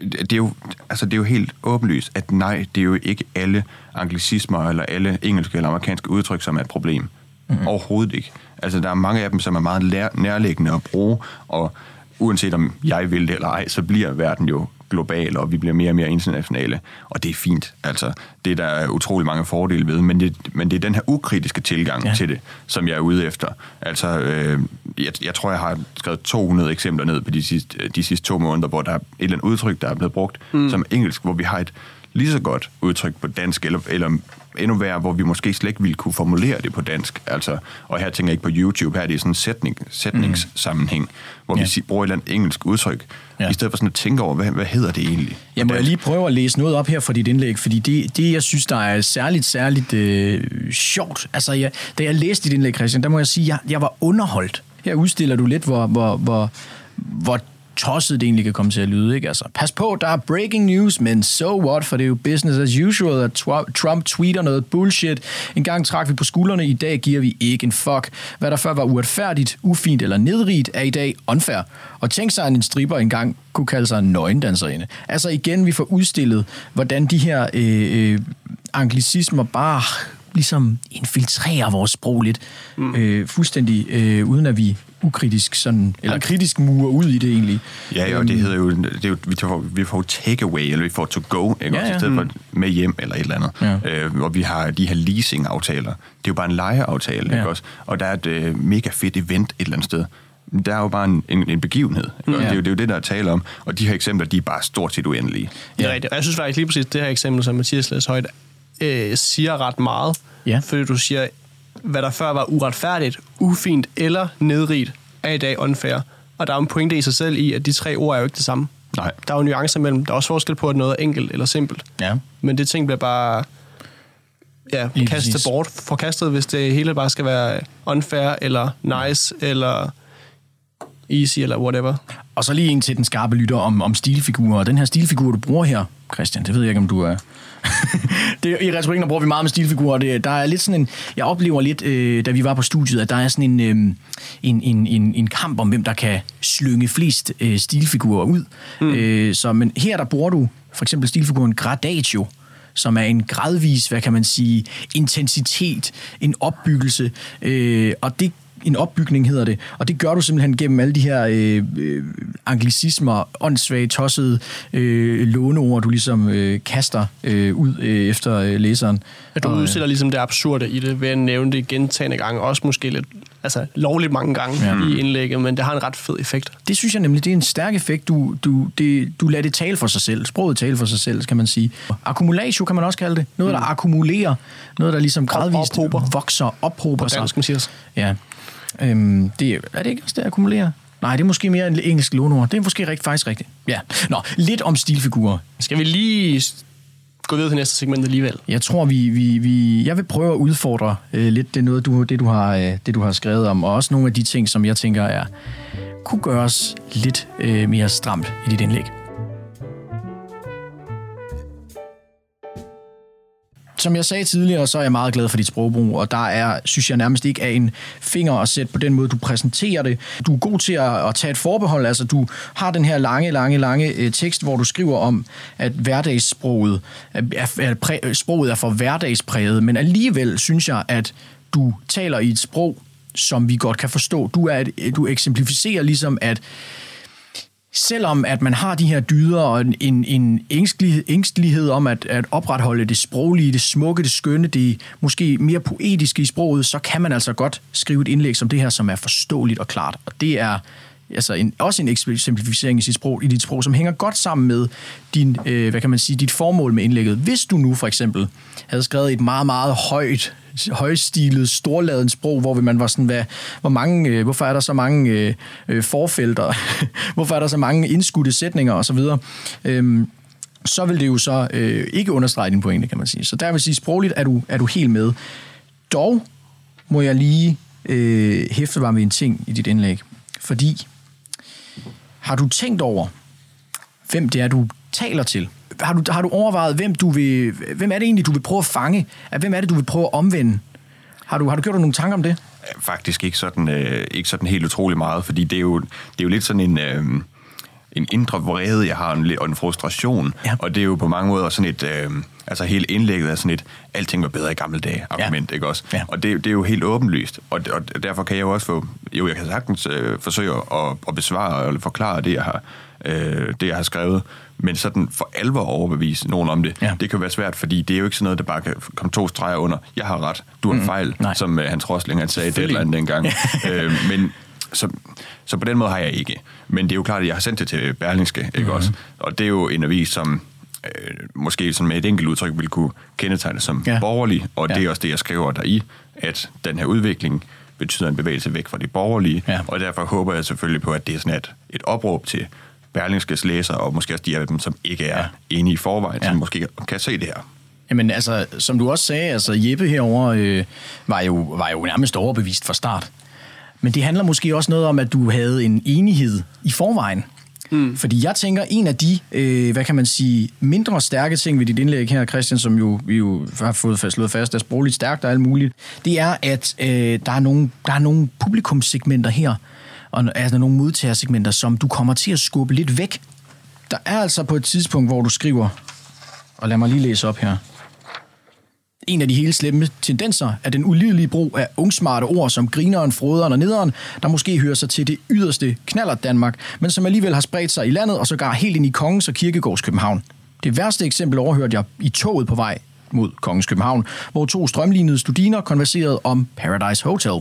det er jo, altså det er jo helt åbenlyst, at nej, det er jo ikke alle anglicismer eller alle engelske eller amerikanske udtryk, som er et problem. Mm-hmm. Overhovedet ikke. Altså, der er mange af dem, som er meget nærliggende at bruge, og uanset om jeg vil det eller ej, så bliver verden jo global, og vi bliver mere og mere internationale, og det er fint. Altså, det er der utrolig mange fordele ved, men det, men det er den her ukritiske tilgang ja. til det, som jeg er ude efter. Altså, øh, jeg, jeg tror, jeg har skrevet 200 eksempler ned på de sidste, de sidste to måneder, hvor der er et eller andet udtryk, der er blevet brugt mm. som engelsk, hvor vi har et lige så godt udtryk på dansk, eller, eller endnu værre, hvor vi måske slet ikke ville kunne formulere det på dansk. Altså, og her tænker jeg ikke på YouTube, her er det sådan en sætning, sætningssammenhæng, hvor Ja. vi bruger et eller andet engelsk udtryk, Ja. i stedet for sådan at tænke over, hvad, hvad hedder det egentlig? Jeg må jeg lige prøve at læse noget op her for dit indlæg, fordi det, det jeg synes, der er særligt, særligt øh, sjovt. Altså, jeg, da jeg læste dit indlæg, Christian, der må jeg sige, at jeg, jeg var underholdt. Her udstiller du lidt, hvor, hvor, hvor, hvor tosset det egentlig kan komme til at lyde. Ikke? Altså, pas på, der er breaking news, men so what, for det er jo business as usual, at Trump tweeter noget bullshit. En gang trak vi på skuldrene, i dag giver vi ikke en fuck. Hvad der før var uretfærdigt, ufint eller nedrigt, er i dag unfair. Og tænk sig, at en stripper engang kunne kalde sig en nøgendanserinde. Altså igen, vi får udstillet, hvordan de her øh, øh, anglicismer bare ligesom infiltrerer vores sprog lidt. Mm. Øh, fuldstændig, øh, uden at vi ukritisk sådan, eller kritisk murer ud i det egentlig. Ja, og det hedder jo, det er jo vi, får, vi får takeaway, eller vi får to go, ikke? Ja, Ja, ja. ja. i stedet for med hjem eller et eller andet. Ja. Øh, og vi har de her leasing-aftaler. Det er jo bare en lejeaftale, Ja. ikke også? Og der er et øh, mega fedt event et eller andet sted. Der er jo bare en, en, en begivenhed. Ikke? Ja. Ja. Det, er jo, det er jo det, der er tale om. Og de her eksempler, de er bare stort set uendelige. Det er rigtigt. Og jeg synes faktisk lige præcis, det her eksempel, som Mathias læser højt, øh, siger ret meget. Ja. Fordi du siger, hvad der før var uretfærdigt, ufint eller nedrigt, er i dag unfair. Og der er jo en pointe i sig selv i, at de tre ord er jo ikke det samme. Nej. Der er jo nuancer mellem. Der er også forskel på, at noget er enkelt eller simpelt. Ja. Men det ting bliver bare ja, Lige kastet præcis. bort, forkastet, hvis det hele bare skal være unfair, eller nice, eller easy, eller whatever. Og så lige en til den skarpe lytter om, om stilfigurer. Og den her stilfigur, du bruger her, Christian, det ved jeg ikke, om du er... det, I retorikken bruger vi meget med stilfigurer. Det, der er lidt sådan en... Jeg oplever lidt, øh, da vi var på studiet, at der er sådan en, øh, en, en, en, en kamp om, hvem der kan slynge flest øh, stilfigurer ud. Mm. Øh, så, men her der bruger du for eksempel stilfiguren Gradatio, som er en gradvis, hvad kan man sige, intensitet, en opbyggelse, øh, og det en opbygning hedder det, og det gør du simpelthen gennem alle de her øh, øh, anglicismer, åndssvage, tossede øh, låneord, du ligesom øh, kaster øh, ud øh, efter øh, læseren. At du Og, øh, udsætter ligesom det absurde i det, ved at nævne det gentagende gange, også måske lidt, altså lovligt mange gange Ja. i indlægget, men det har en ret fed effekt. Det synes jeg nemlig, det er en stærk effekt. Du, du, det, du lader det tale for sig selv. Sproget tale for sig selv, kan man sige. Akkumulatio kan man også kalde det. Noget, der akkumulerer. Noget, der ligesom gradvist ophober. vokser, ophober På sig. dansk, Mathias. Ja. Øhm, det, er- det ikke også det, akkumulerer? Nej, det er måske mere en engelsk låneord. Det er måske rigt, faktisk rigtigt. Ja. Nå, lidt om stilfigurer. Skal vi lige gå videre til næste segment alligevel? Jeg tror, vi, vi, vi, jeg vil prøve at udfordre øh, lidt det, noget, du, det, du har, øh, det, du har skrevet om, og også nogle af de ting, som jeg tænker er, kunne gøres lidt øh, mere stramt i dit indlæg. Som jeg sagde tidligere, så er jeg meget glad for dit sprogbrug, og der er, synes jeg nærmest ikke, er en finger at sætte på den måde, du præsenterer det. Du er god til at, at tage et forbehold, altså du har den her lange, lange, lange øh, tekst, hvor du skriver om, at hverdagssproget er, er, er, præ, sproget er for hverdagspræget, men alligevel synes jeg, at du taler i et sprog, som vi godt kan forstå. Du, er et, du eksemplificerer ligesom, at selvom at man har de her dyder og en, en, en ængstelig, ængstelighed om at, at opretholde det sproglige, det smukke, det skønne, det måske mere poetiske i sproget, så kan man altså godt skrive et indlæg som det her, som er forståeligt og klart. Og det er altså en, også en eksemplificering i, sit sprog, i dit sprog, som hænger godt sammen med din, øh, hvad kan man sige, dit formål med indlægget. Hvis du nu for eksempel havde skrevet et meget, meget højt højstilet, storladent sprog, hvor man var sådan, hvad, hvor mange, øh, hvorfor er der så mange øh, øh forfelter, hvorfor er der så mange indskudte sætninger osv., øhm, så vil det jo så øh, ikke understrege din pointe, kan man sige. Så der vil sige, sprogligt er du, er du helt med. Dog må jeg lige øh, hæfte mig med en ting i dit indlæg, fordi har du tænkt over, hvem det er, du taler til? Har du, har du overvejet, hvem, du vil, hvem er det egentlig, du vil prøve at fange? Hvem er det, du vil prøve at omvende? Har du, har du gjort dig nogle tanker om det? Faktisk ikke sådan, øh, ikke sådan helt utrolig meget, fordi det er jo, det er jo lidt sådan en... Øh, en indre vrede, jeg har, en, og en frustration. Ja. Og det er jo på mange måder sådan et... Øh, altså hele indlægget er sådan et, alting var bedre i gamle dage argument, ja. ikke også? Ja. Og det, det er jo helt åbenlyst. Og, og derfor kan jeg jo også få... Jo, jeg kan sagtens øh, forsøge at, at besvare og forklare det, jeg har, øh, det, jeg har skrevet. Men sådan for alvor overbevise nogen om det, ja. det kan være svært, fordi det er jo ikke sådan noget, der bare kan komme to streger under. Jeg har ret, du har mm, fejl, nej. som uh, Hans Rosling han sagde det eller andet dengang. øh, men så, så på den måde har jeg ikke. Men det er jo klart, at jeg har sendt det til Berlingske, ikke mm-hmm. også? Og det er jo en avis, som øh, måske sådan med et enkelt udtryk vil kunne kendetegne som ja. borgerlig, og ja. det er også det, jeg skriver der i, at den her udvikling betyder en bevægelse væk fra de borgerlige, ja. og derfor håber jeg selvfølgelig på, at det er sådan et, et opråb til Berlingskes læsere, og måske også de af dem, som ikke er ja. enige i forvejen, ja. som måske kan se det her. Jamen altså, som du også sagde, altså Jeppe herover øh, var, jo, var jo nærmest overbevist fra start. Men det handler måske også noget om, at du havde en enighed i forvejen. Mm. Fordi jeg tænker, en af de, øh, hvad kan man sige, mindre stærke ting ved dit indlæg her, Christian, som jo, vi jo har fået slået fast, er sprogligt stærkt og alt muligt, det er, at øh, der, er nogle, der er nogle publikumssegmenter her, og altså nogle modtagersegmenter, som du kommer til at skubbe lidt væk. Der er altså på et tidspunkt, hvor du skriver, og lad mig lige læse op her, en af de hele slemme tendenser er den ulidelige brug af ungsmarte ord som grineren, froderen og nederen, der måske hører sig til det yderste knaller Danmark, men som alligevel har spredt sig i landet og sågar helt ind i Kongens og Kirkegårds København. Det værste eksempel overhørte jeg i toget på vej mod Kongens København, hvor to strømlignede studiner konverserede om Paradise Hotel.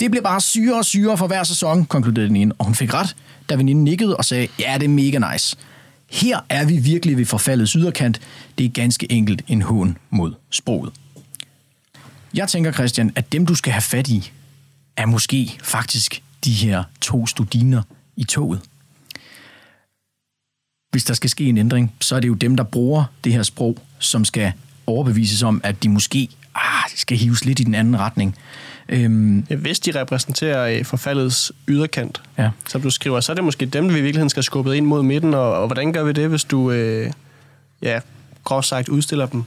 Det blev bare syre og syre for hver sæson, konkluderede den ene, og hun fik ret, da veninden nikkede og sagde, ja, det er mega nice. Her er vi virkelig ved forfaldets yderkant. Det er ganske enkelt en hån mod sproget. Jeg tænker, Christian, at dem, du skal have fat i, er måske faktisk de her to studiner i toget. Hvis der skal ske en ændring, så er det jo dem, der bruger det her sprog, som skal overbevises om, at de måske ah, skal hives lidt i den anden retning. Øhm, hvis de repræsenterer øh, forfaldets yderkant, ja. som du skriver, så er det måske dem, vi i virkeligheden skal skubbe ind mod midten, og, og hvordan gør vi det, hvis du øh, ja, groft sagt udstiller dem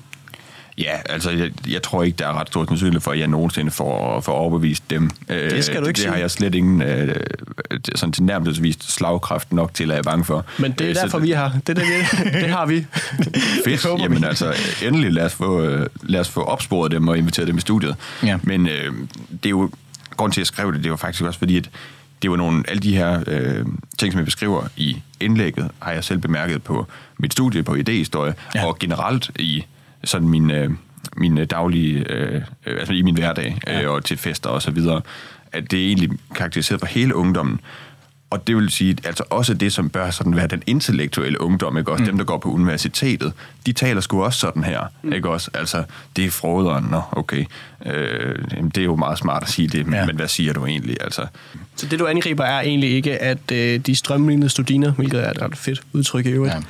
Ja, altså jeg, jeg tror ikke, der er ret stor sandsynlighed for, at jeg nogensinde får, får overbevist dem. Det skal du ikke Det har jeg slet ingen øh, sådan til nærmest vist slagkraft nok til, at jeg er bange for. Men det er øh, derfor, vi har. Det, er det, vi, det har vi. Fedt. Det Jamen vi. altså, endelig lad os, få, øh, lad os få opsporet dem og inviteret dem i studiet. Ja. Men øh, det er jo, grund til, at jeg skrev det, det var faktisk også fordi, at det var nogle, alle de her øh, ting, som jeg beskriver i indlægget, har jeg selv bemærket på mit studie på idehistorie, ja. og generelt i sådan min, øh, min øh, daglige, øh, altså i min hverdag ja. øh, og til fester og så videre, at det er egentlig karakteriseret for hele ungdommen. Og det vil sige, altså også det, som bør sådan være den intellektuelle ungdom, ikke også? Mm. Dem, der går på universitetet, de taler sgu også sådan her, mm. ikke også? Altså, det er froderen, nå, okay. Øh, det er jo meget smart at sige det, men, ja. men hvad siger du egentlig, altså? Så det, du angriber, er egentlig ikke, at øh, de strømlignende studiner, hvilket er et ret fedt udtryk i øvrigt, ja.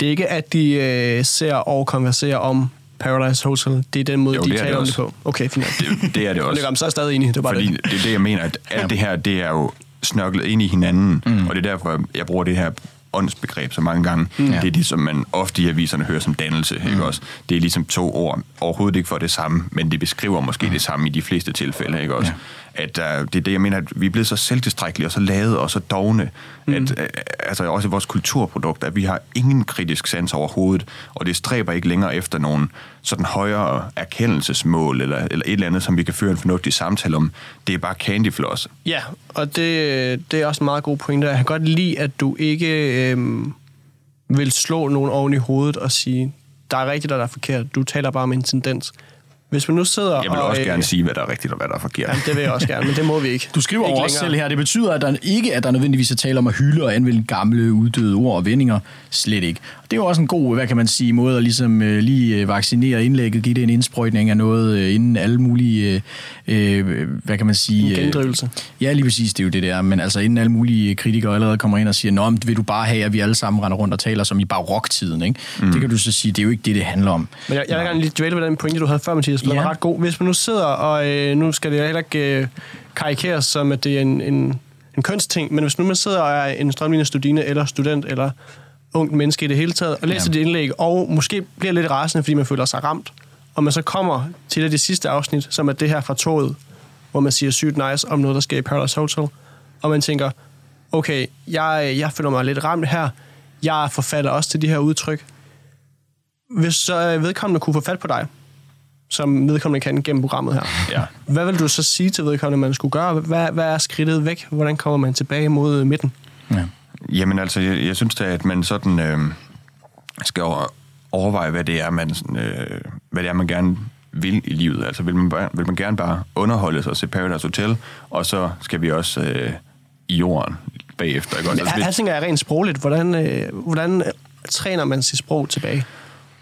Det er ikke, at de øh, ser og konverserer om Paradise Hotel, det er den måde, jo, de taler om det på. Okay, fint. Det, det er det også. så er jeg stadig enig. Det er bare Fordi det. det er det, jeg mener, at alt ja. det her, det er jo snørklet ind i hinanden, mm. og det er derfor, jeg bruger det her åndsbegreb så mange gange. Mm. Det er det, som man ofte i aviserne hører som dannelse. Mm. Ikke også? Det er ligesom to ord, overhovedet ikke for det samme, men det beskriver måske mm. det samme i de fleste tilfælde. Ikke også? At uh, det er det, jeg mener, at vi er blevet så selvtilstrækkelige og så lade og så dogne, mm. at uh, altså også i vores kulturprodukter, at vi har ingen kritisk sans overhovedet, og det stræber ikke længere efter nogen sådan højere erkendelsesmål eller, eller et eller andet, som vi kan føre en fornuftig samtale om. Det er bare candy floss. Ja, og det, det er også en meget god pointe. Jeg kan godt lide, at du ikke øhm, vil slå nogen oven i hovedet og sige, der er rigtigt og der er forkert. Du taler bare om en tendens. Hvis man nu sidder Jeg vil og, også øh, gerne sige, hvad der er rigtigt og hvad der er forkert. Jamen, det vil jeg også gerne, men det må vi ikke. Du skriver ikke over selv her, det betyder at der ikke, at der nødvendigvis er tale om at hylde og anvende gamle, uddøde ord og vendinger. Slet ikke. Det er jo også en god, hvad kan man sige, måde at ligesom øh, lige øh, vaccinere indlægget, give det en indsprøjtning af noget, øh, inden alle mulige, øh, øh, hvad kan man sige... En gendrivelse. Ja, lige præcis, det er jo det der. Men altså inden alle mulige kritikere allerede kommer ind og siger, Nå, men vil du bare have, at vi alle sammen render rundt og taler som i baroktiden, ikke? Mm. Det kan du så sige, det er jo ikke det, det handler om. Men jeg, jeg vil gerne lige dvæle ved den pointe, du havde før, Mathias. Den Ja. var ret god. Hvis man nu sidder, og øh, nu skal det heller ikke øh, karikeres som, at det er en, en, en kønsting, men hvis nu man sidder og er en strømlignende studine, eller student, eller ung menneske i det hele taget, og læser Ja. ja. dit indlæg, og måske bliver lidt rasende, fordi man føler sig ramt, og man så kommer til et af de sidste afsnit, som er det her fra toget, hvor man siger sygt nice om noget, der sker i Paradise Hotel, og man tænker, okay, jeg, jeg føler mig lidt ramt her, jeg forfatter også til de her udtryk, hvis så øh, vedkommende kunne få fat på dig, som vedkommende kan gennem programmet her, Ja. hvad vil du så sige til vedkommende, man skulle gøre? Hvad, hvad er skridtet væk? Hvordan kommer man tilbage mod midten? Ja. Jamen altså, jeg, jeg synes da, at man sådan øh, skal over- overveje, hvad det er, man, sådan, øh, hvad det er, man gerne vil i livet. Altså vil man, bare, vil man gerne bare underholde sig og se Paradise Hotel, og så skal vi også øh, i jorden bagefter. Ikke? Også, Men her, her tænker jeg rent sprogligt. Hvordan, øh, hvordan øh, træner man sit sprog tilbage?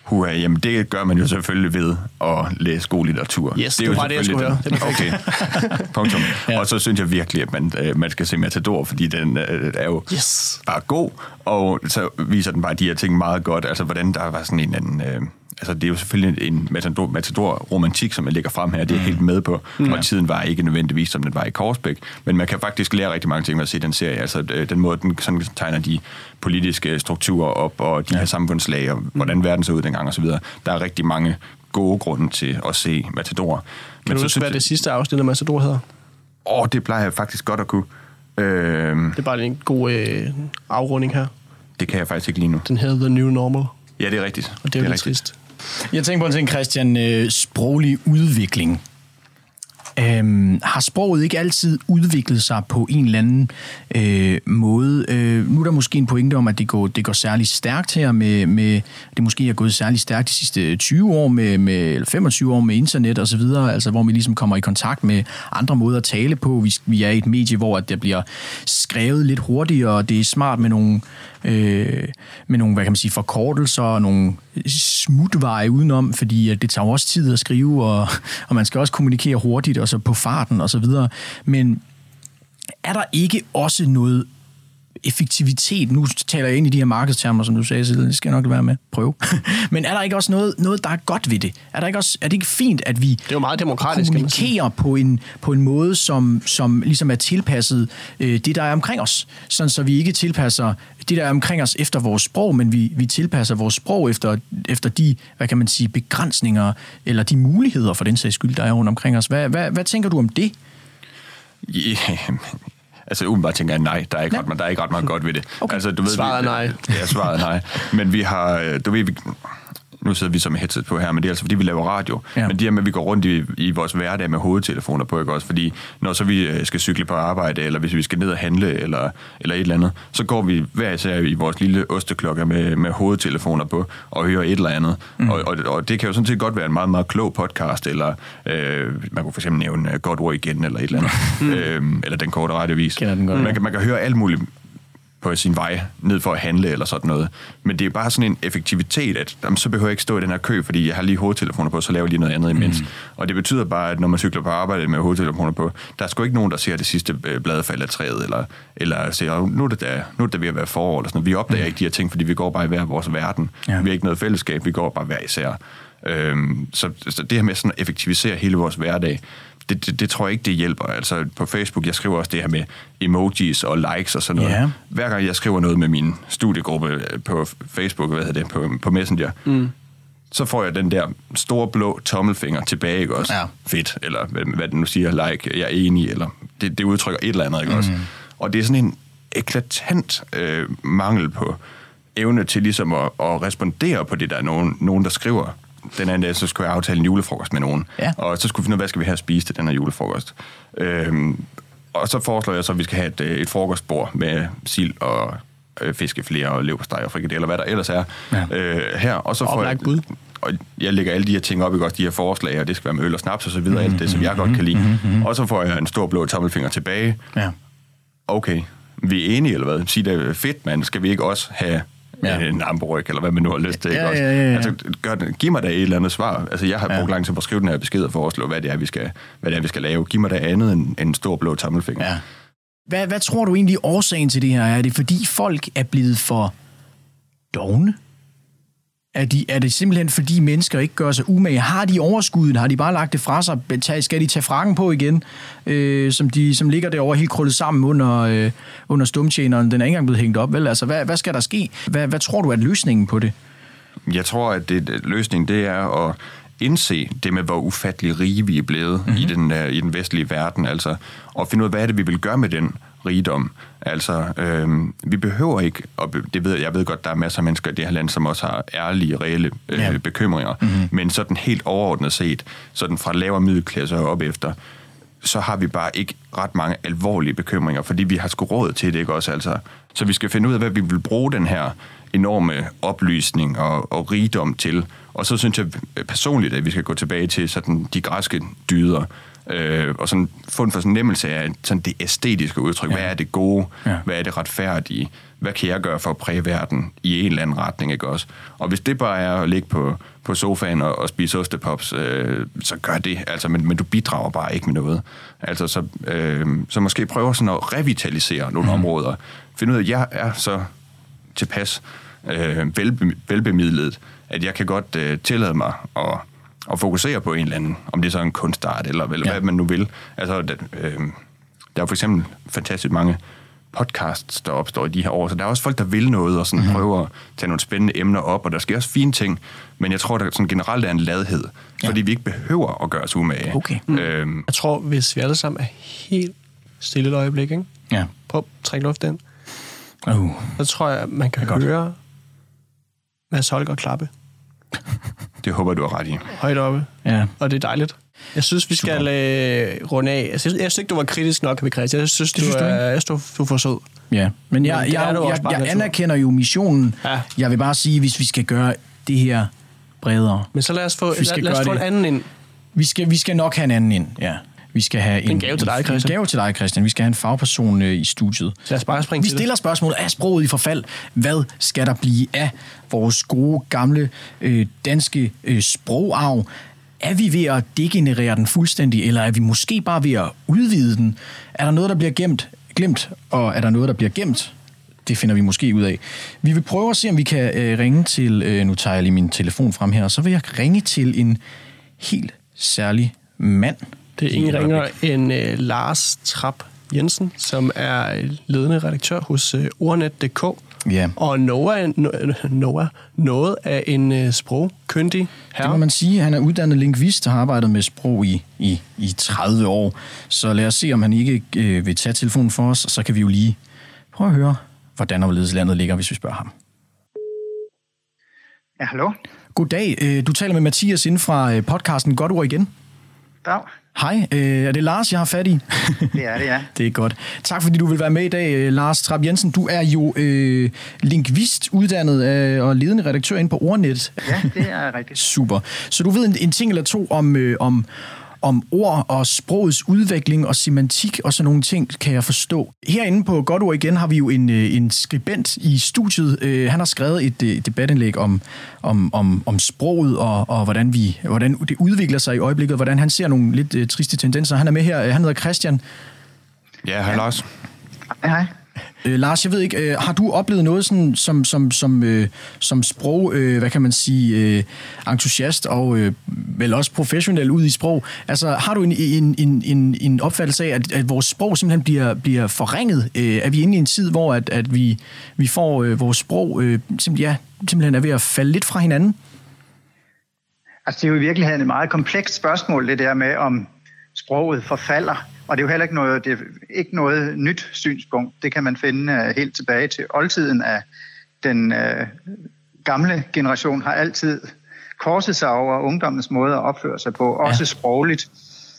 Hua, jamen det gør man jo selvfølgelig ved at læse god litteratur. Yes, er det jo var bare det, jeg skulle høre. Det er Okay, punktum. Ja. ja. Og så synes jeg virkelig, at man, øh, man skal se Matador, fordi den øh, er jo Yes. bare god, og så viser den bare de her ting meget godt. Altså hvordan der var sådan en eller anden... Øh, altså det er jo selvfølgelig en matador, matador romantik, som jeg lægger frem her, det er jeg helt med på. Mm. Og tiden var ikke nødvendigvis, som den var i Korsbæk. Men man kan faktisk lære rigtig mange ting ved at se den serie. Altså den måde, den sådan tegner de politiske strukturer op, og de ja. her samfundslag, og hvordan verden så ud dengang osv. Der er rigtig mange gode grunde til at se Matador. Kan du huske, hvad det sidste afsnit af Matador hedder? Åh, det plejer jeg faktisk godt at kunne. Øh, Det er bare en god øh, afrunding her. det kan jeg faktisk ikke lige nu. Den hedder The New Normal, Ja, det er rigtigt. og det er jo lidt rigtigt. trist. Jeg tænker på en ting, Christian. Øh, sproglig udvikling. Øhm, har sproget ikke altid udviklet sig på en eller anden øh, måde? Øh, nu er der måske en pointe om, at det går, det går særlig stærkt her med, med det måske er gået særlig stærkt de sidste 20 år med, med eller 25 år med internet og så videre, altså hvor vi ligesom kommer i kontakt med andre måder at tale på. Vi, vi er i et medie, hvor at der bliver skrevet lidt hurtigere, og det er smart med nogle, øh, med nogle hvad kan man sige, forkortelser og nogle smutveje udenom, fordi at det tager også tid at skrive, og, og man skal også kommunikere hurtigt, altså så på farten og så videre. Men er der ikke også noget effektivitet, nu taler jeg ind i de her markedstermer, som du sagde, så det skal jeg nok lade være med. Prøve. Men er der ikke også noget, noget, der er godt ved det? Er, der ikke også, er det ikke fint, at vi Det er jo meget demokratisk, kommunikerer på en, på en måde, som, som ligesom er tilpasset øh, det, der er omkring os. Sådan så vi ikke tilpasser det, der er omkring os efter vores sprog, men vi, vi tilpasser vores sprog efter, efter de, hvad kan man sige, begrænsninger, eller de muligheder for den sags skyld, der er rundt omkring os. Hvad, hvad, hvad tænker du om det? Ja, altså umiddelbart tænker jeg nej, der er ikke, ret, meget- der er ikke ret meget godt ved det. Okay. Altså, du ved, Svaret er nej. Ja, svaret er nej. Men vi har, øh, du ved, vi, nu sidder vi med headset på her, men det er altså fordi, vi laver radio. Ja. Ja. Men det her med, at vi går rundt i, i vores hverdag med hovedtelefoner på, ikke også? Fordi når så vi øh, skal cykle på arbejde, eller hvis vi skal ned og handle, eller, eller et eller andet, så går vi hver især i vores lille osteklokker med, med hovedtelefoner på, og hører et eller andet. Mm. Og, og, og det kan jo sådan set godt være en meget, meget klog podcast, eller øh, man kunne for eksempel nævne øh, Godt Ord Igen, eller et eller andet. Mm. Øh, eller Den Korte Radiovis. Kender den godt. Man kan, man kan høre alt muligt på sin vej ned for at handle eller sådan noget. Men det er bare sådan en effektivitet, at jamen, så behøver jeg ikke stå i den her kø, fordi jeg har lige hovedtelefoner på, så laver jeg lige noget andet imens. Mm. Og det betyder bare, at når man cykler på arbejde med hovedtelefoner på, der er sgu ikke nogen, der ser det sidste øh, blad falde af træet, eller, eller siger, "Åh, nu er, det da, nu er det da ved at være forår, eller sådan noget. Vi opdager mm. ikke de her ting, fordi vi går bare i hver vores verden. Ja. Vi har ikke noget fællesskab, vi går bare hver især. Øhm, så, så det her med sådan at effektivisere hele vores hverdag, det, det, det tror jeg ikke, det hjælper. Altså på Facebook, jeg skriver også det her med emojis og likes og sådan noget. Ja. Hver gang jeg skriver noget med min studiegruppe øh, på Facebook, hvad hedder det, på, på Messenger, mm. så får jeg den der store blå tommelfinger tilbage, ikke også? Ja. Fedt, eller hvad, hvad den nu siger, like, jeg er enig, eller det, det udtrykker et eller andet, ikke mm. også? Og det er sådan en eklatant øh, mangel på evne til ligesom at, at respondere på det, der er nogen, nogen der skriver. Den anden dag, så skulle jeg aftale en julefrokost med nogen. Ja. Og så skulle vi finde ud af, hvad skal vi have at spise til den her julefrokost. Øhm, og så foreslår jeg så, at vi skal have et, øh, et frokostbord med sild og øh, fiskeflér og leverpostej og frikadeller, hvad der ellers er Ja. øh, her. Og så får jeg, Oplagt bud. og jeg lægger alle de her ting op, ikke også de her forslag, og det skal være med øl og snaps og så videre, alt det, som jeg godt kan lide. Og så får jeg en stor blå tommelfinger tilbage. Ja. Okay, vi er enige, eller hvad? Sig det er fedt, mand. Skal vi ikke også have Ja. ja. en armberyg, eller hvad man nu har lyst til? ikke Ja, også? ja, ja, ja. Altså, gør giv mig da et eller andet svar. Altså, jeg har Ja. brugt lang tid på at skrive den her besked og foreslå, hvad det er, vi skal, hvad det er, vi skal lave. Giv mig da andet end, end en stor blå tommelfinger. Ja. Hvad, hvad tror du egentlig årsagen til det her er? Er det fordi folk er blevet for dogne? Er, de, er det simpelthen fordi mennesker ikke gør sig umage? Har de overskuddet? Har de bare lagt det fra sig? Skal de tage frakken på igen, øh, som, de, som ligger derovre helt krøllet sammen under, øh, under stumtjeneren? Den er ikke engang blevet hængt op, vel? Altså, hvad, hvad skal der ske? Hvad, hvad tror du er løsningen på det? Jeg tror, at det- løsningen det er at indse det med, hvor ufattelig rige vi er blevet mm-hmm. i, den, uh, i den vestlige verden. Altså, og finde ud af, hvad er det, vi vil gøre med den rigdom. Altså, øhm, vi behøver ikke, og det ved jeg, ved godt, der er masser af mennesker i det her land, som også har ærlige, reelle øh, ja. bekymringer, mm-hmm. men sådan helt overordnet set, sådan fra lavere middelklasse og op efter, så har vi bare ikke ret mange alvorlige bekymringer, fordi vi har sgu råd til det, ikke også? Altså, så vi skal finde ud af, hvad vi vil bruge den her enorme oplysning og, og rigdom til. Og så synes jeg personligt, at vi skal gå tilbage til sådan de græske dyder, øh, og sådan få en fornemmelse af sådan det æstetiske udtryk. Ja. Hvad er det gode? Ja. Hvad er det retfærdige? Hvad kan jeg gøre for at præge verden i en eller anden retning, ikke også? Og hvis det bare er at ligge på, på sofaen og, og spise ostepops, øh, så gør det, altså, men, men du bidrager bare ikke med noget. Altså, så, øh, så måske prøve sådan at revitalisere nogle mm. områder. Finde ud af, at jeg er så tilpas øh, velbe, velbemidlet, at jeg kan godt øh, tillade mig at, at fokusere på en eller anden, om det er så en kunstart, eller, eller Ja. hvad man nu vil. Altså, der, øh, der er jo for eksempel fantastisk mange podcasts, der opstår i de her år, så der er også folk, der vil noget, og sådan Mhm. mm-hmm. prøver at tage nogle spændende emner op, og der sker også fine ting, men jeg tror, der sådan generelt er en ladhed, Ja. fordi vi ikke behøver at gøre os umage. Okay. Øhm, Jeg tror, hvis vi alle sammen er helt stille et øjeblik, ikke? Ja. prøv at trække luft ind, Uh. så tror jeg, man kan høre Mads Holger klappe det håber jeg, du har ret i. højt oppe, Ja. og det er dejligt. Jeg synes, vi skal øh, runde af. Jeg synes, jeg synes ikke, du var kritisk nok Christian. Jeg synes, du, synes du er, jeg synes, du, er for sød. Ja, men jeg, Men det jeg, jeg, jeg natur. anerkender jo missionen. Ja. Jeg vil bare sige, hvis vi skal gøre det her bredere, Men så lad os få, Vi skal lad, lad os få en det. anden ind. vi skal, vi skal nok have en anden ind. Ja. Vi skal have en, en gave til dig, En Christian. gave til dig, Christian. Vi skal have en fagperson øh, i studiet. Så lad os bare springe Vi til det. stiller spørgsmålet, er sproget i forfald? Hvad skal der blive af vores gode, gamle øh, danske øh, sprogarv? Er vi ved at degenerere den fuldstændig, eller er vi måske bare ved at udvide den? Er der noget, der bliver gemt, glemt, og er der noget, der bliver gemt? Det finder vi måske ud af. Vi vil prøve at se, om vi kan øh, ringe til... Øh, nu tager jeg lige min telefon frem her, og så vil jeg ringe til en helt særlig mand. Det er ingen ringer end øh, Lars Trap Jensen, som er ledende redaktør hos øh, ordnet.dk. Ja. Og Noah, er- no, Noah noget af en øh, sprogkyndig Det må herre. man sige. Han er uddannet lingvist og har arbejdet med sprog i, i, i 30 år. Så lad os se, om han ikke øh, vil tage telefonen for os, og så kan vi jo lige prøve at høre, hvordan og hvorledes landet ligger, hvis vi spørger ham. Ja, hallo? Goddag. Du taler med Mathias inden fra podcasten Godt Ord Igen. Dag. Hej, øh, er det Lars, jeg har fat i? Det er det, ja. det er godt. Tak fordi du vil være med i dag, øh, Lars Trap Jensen. Du er jo øh, lingvist, uddannet øh, og ledende redaktør inde på Ordnet. Ja, det er rigtigt. Super. Så du ved en, en ting eller to om, øh, om, om ord og sprogets udvikling og semantik og sådan nogle ting, kan jeg forstå. Herinde på Godt Ord igen har vi jo en, øh, en skribent i studiet. Øh, han har skrevet et, øh, debatindlæg om, om, om, om sproget og, og hvordan, vi, hvordan det udvikler sig i øjeblikket, hvordan han ser nogle lidt triste tendenser. Han er med her. Han hedder Christian. Ja, hej Lars. Hej. Øh, Lars, jeg ved ikke, øh, har du oplevet noget sådan, som, som, som, øh, som sprog, øh, hvad kan man sige, øh, entusiast og øh, vel også professionel ud i sprog? Altså, har du en, en, en, en, en opfattelse af, at, at vores sprog simpelthen bliver, bliver forringet? Øh, er vi inde i en tid, hvor at, at vi, vi får øh, vores sprog øh, simpelthen, ja, simpelthen er ved at falde lidt fra hinanden? Altså, det er jo i virkeligheden et meget komplekst spørgsmål, det der med, om sproget forfalder. Og det er jo heller ikke noget, det er ikke noget nyt synspunkt. Det kan man finde uh, helt tilbage til oldtiden af den uh, gamle generation har altid korset sig over ungdommens måde at opføre sig på, også ja. sprogligt.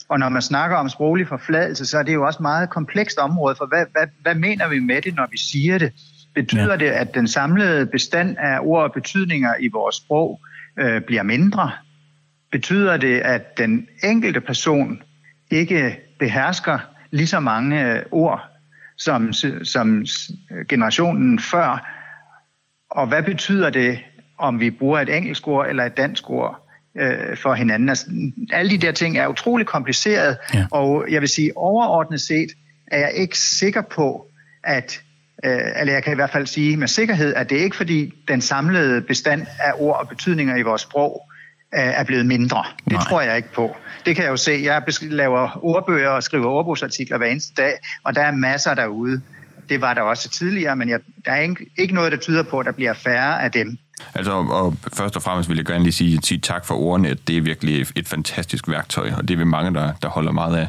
Og når man snakker om sproglig forfladelse, så er det jo også et meget komplekst område, for hvad, hvad, hvad mener vi med det, når vi siger det? Betyder ja. det, at den samlede bestand af ord og betydninger i vores sprog øh, bliver mindre? Betyder det, at den enkelte person ikke behersker lige så mange ord som, som generationen før? Og hvad betyder det, om vi bruger et engelsk ord eller et dansk ord? øh, for hinanden. Altså, alle de der ting er utrolig komplicerede, ja. og jeg vil sige, overordnet set er jeg ikke sikker på, at øh, eller jeg kan i hvert fald sige med sikkerhed, at det er ikke fordi den samlede bestand af ord og betydninger i vores sprog øh, er blevet mindre. Det Nej. tror jeg ikke på. Det kan jeg jo se. Jeg laver ordbøger og skriver ordbogsartikler hver eneste dag, og der er masser derude. Det var der også tidligere, men jeg, der er ikke, ikke noget, der tyder på, at der bliver færre af dem. Altså, og først og fremmest vil jeg gerne lige sige, sige tak for ordene. Det er virkelig et fantastisk værktøj, og det er vi mange, der, der holder meget af.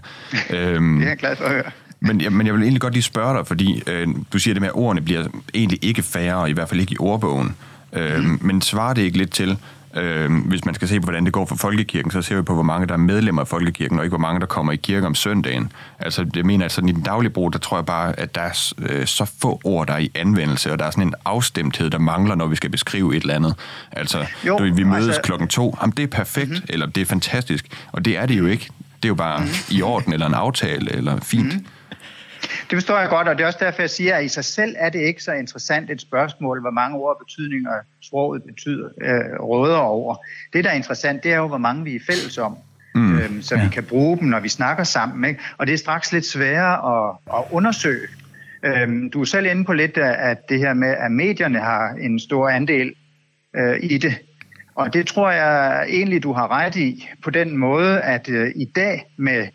øhm, det er jeg glad for at høre. Men, men jeg vil egentlig godt lige spørge dig, fordi øh, du siger det med, at ordene bliver egentlig ikke færre, i hvert fald ikke i ordbogen. Øh, mm. Men svarer det ikke lidt til, Øh, hvis man skal se på, hvordan det går for folkekirken, så ser vi på, hvor mange der er medlemmer af folkekirken, og ikke hvor mange der kommer i kirke om søndagen. Altså, det mener at sådan i den daglige brug, der tror jeg bare, at der er øh, så få ord, der er i anvendelse, og der er sådan en afstemthed, der mangler, når vi skal beskrive et eller andet. Altså, jo, du, vi mødes altså... klokken to, jamen det er perfekt, mm-hmm. eller det er fantastisk, og det er det jo ikke. Det er jo bare mm-hmm. i orden, eller en aftale, eller fint. Mm-hmm. Det forstår jeg godt, og det er også derfor, jeg siger, at i sig selv er det ikke så interessant et spørgsmål, hvor mange ord og betydninger sproget betyder, øh, råder over. Det, der er interessant, det er jo, hvor mange vi er fælles om. Mm, øhm, så ja. vi kan bruge dem, når vi snakker sammen. Ikke? Og det er straks lidt sværere at, at undersøge. Øhm, du er selv inde på lidt, at det her med, at medierne har en stor andel øh, i det. Og det tror jeg egentlig, du har ret i, på den måde, at øh, i dag med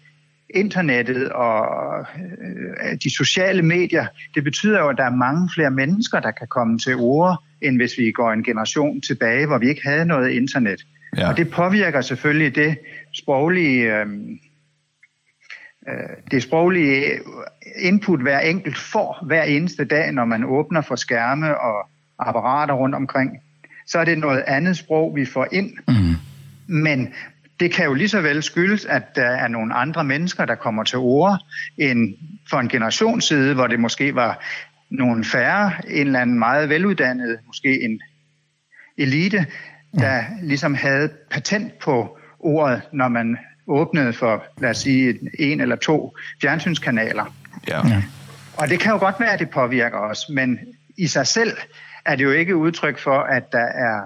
internettet og øh, de sociale medier, det betyder jo, at der er mange flere mennesker, der kan komme til ord, end hvis vi går en generation tilbage, hvor vi ikke havde noget internet. Ja. Og det påvirker selvfølgelig det sproglige, øh, øh, det sproglige input, hver enkelt får hver eneste dag, når man åbner for skærme og apparater rundt omkring. Så er det noget andet sprog, vi får ind. Mm. Men det kan jo lige så vel skyldes, at der er nogle andre mennesker, der kommer til ord, end for en generation side, hvor det måske var nogle færre, en eller anden meget veluddannet, måske en elite, der ligesom havde patent på ordet, når man åbnede for, lad os sige, en eller to fjernsynskanaler. Ja. ja. Og det kan jo godt være, at det påvirker os, men i sig selv er det jo ikke udtryk for, at, der er,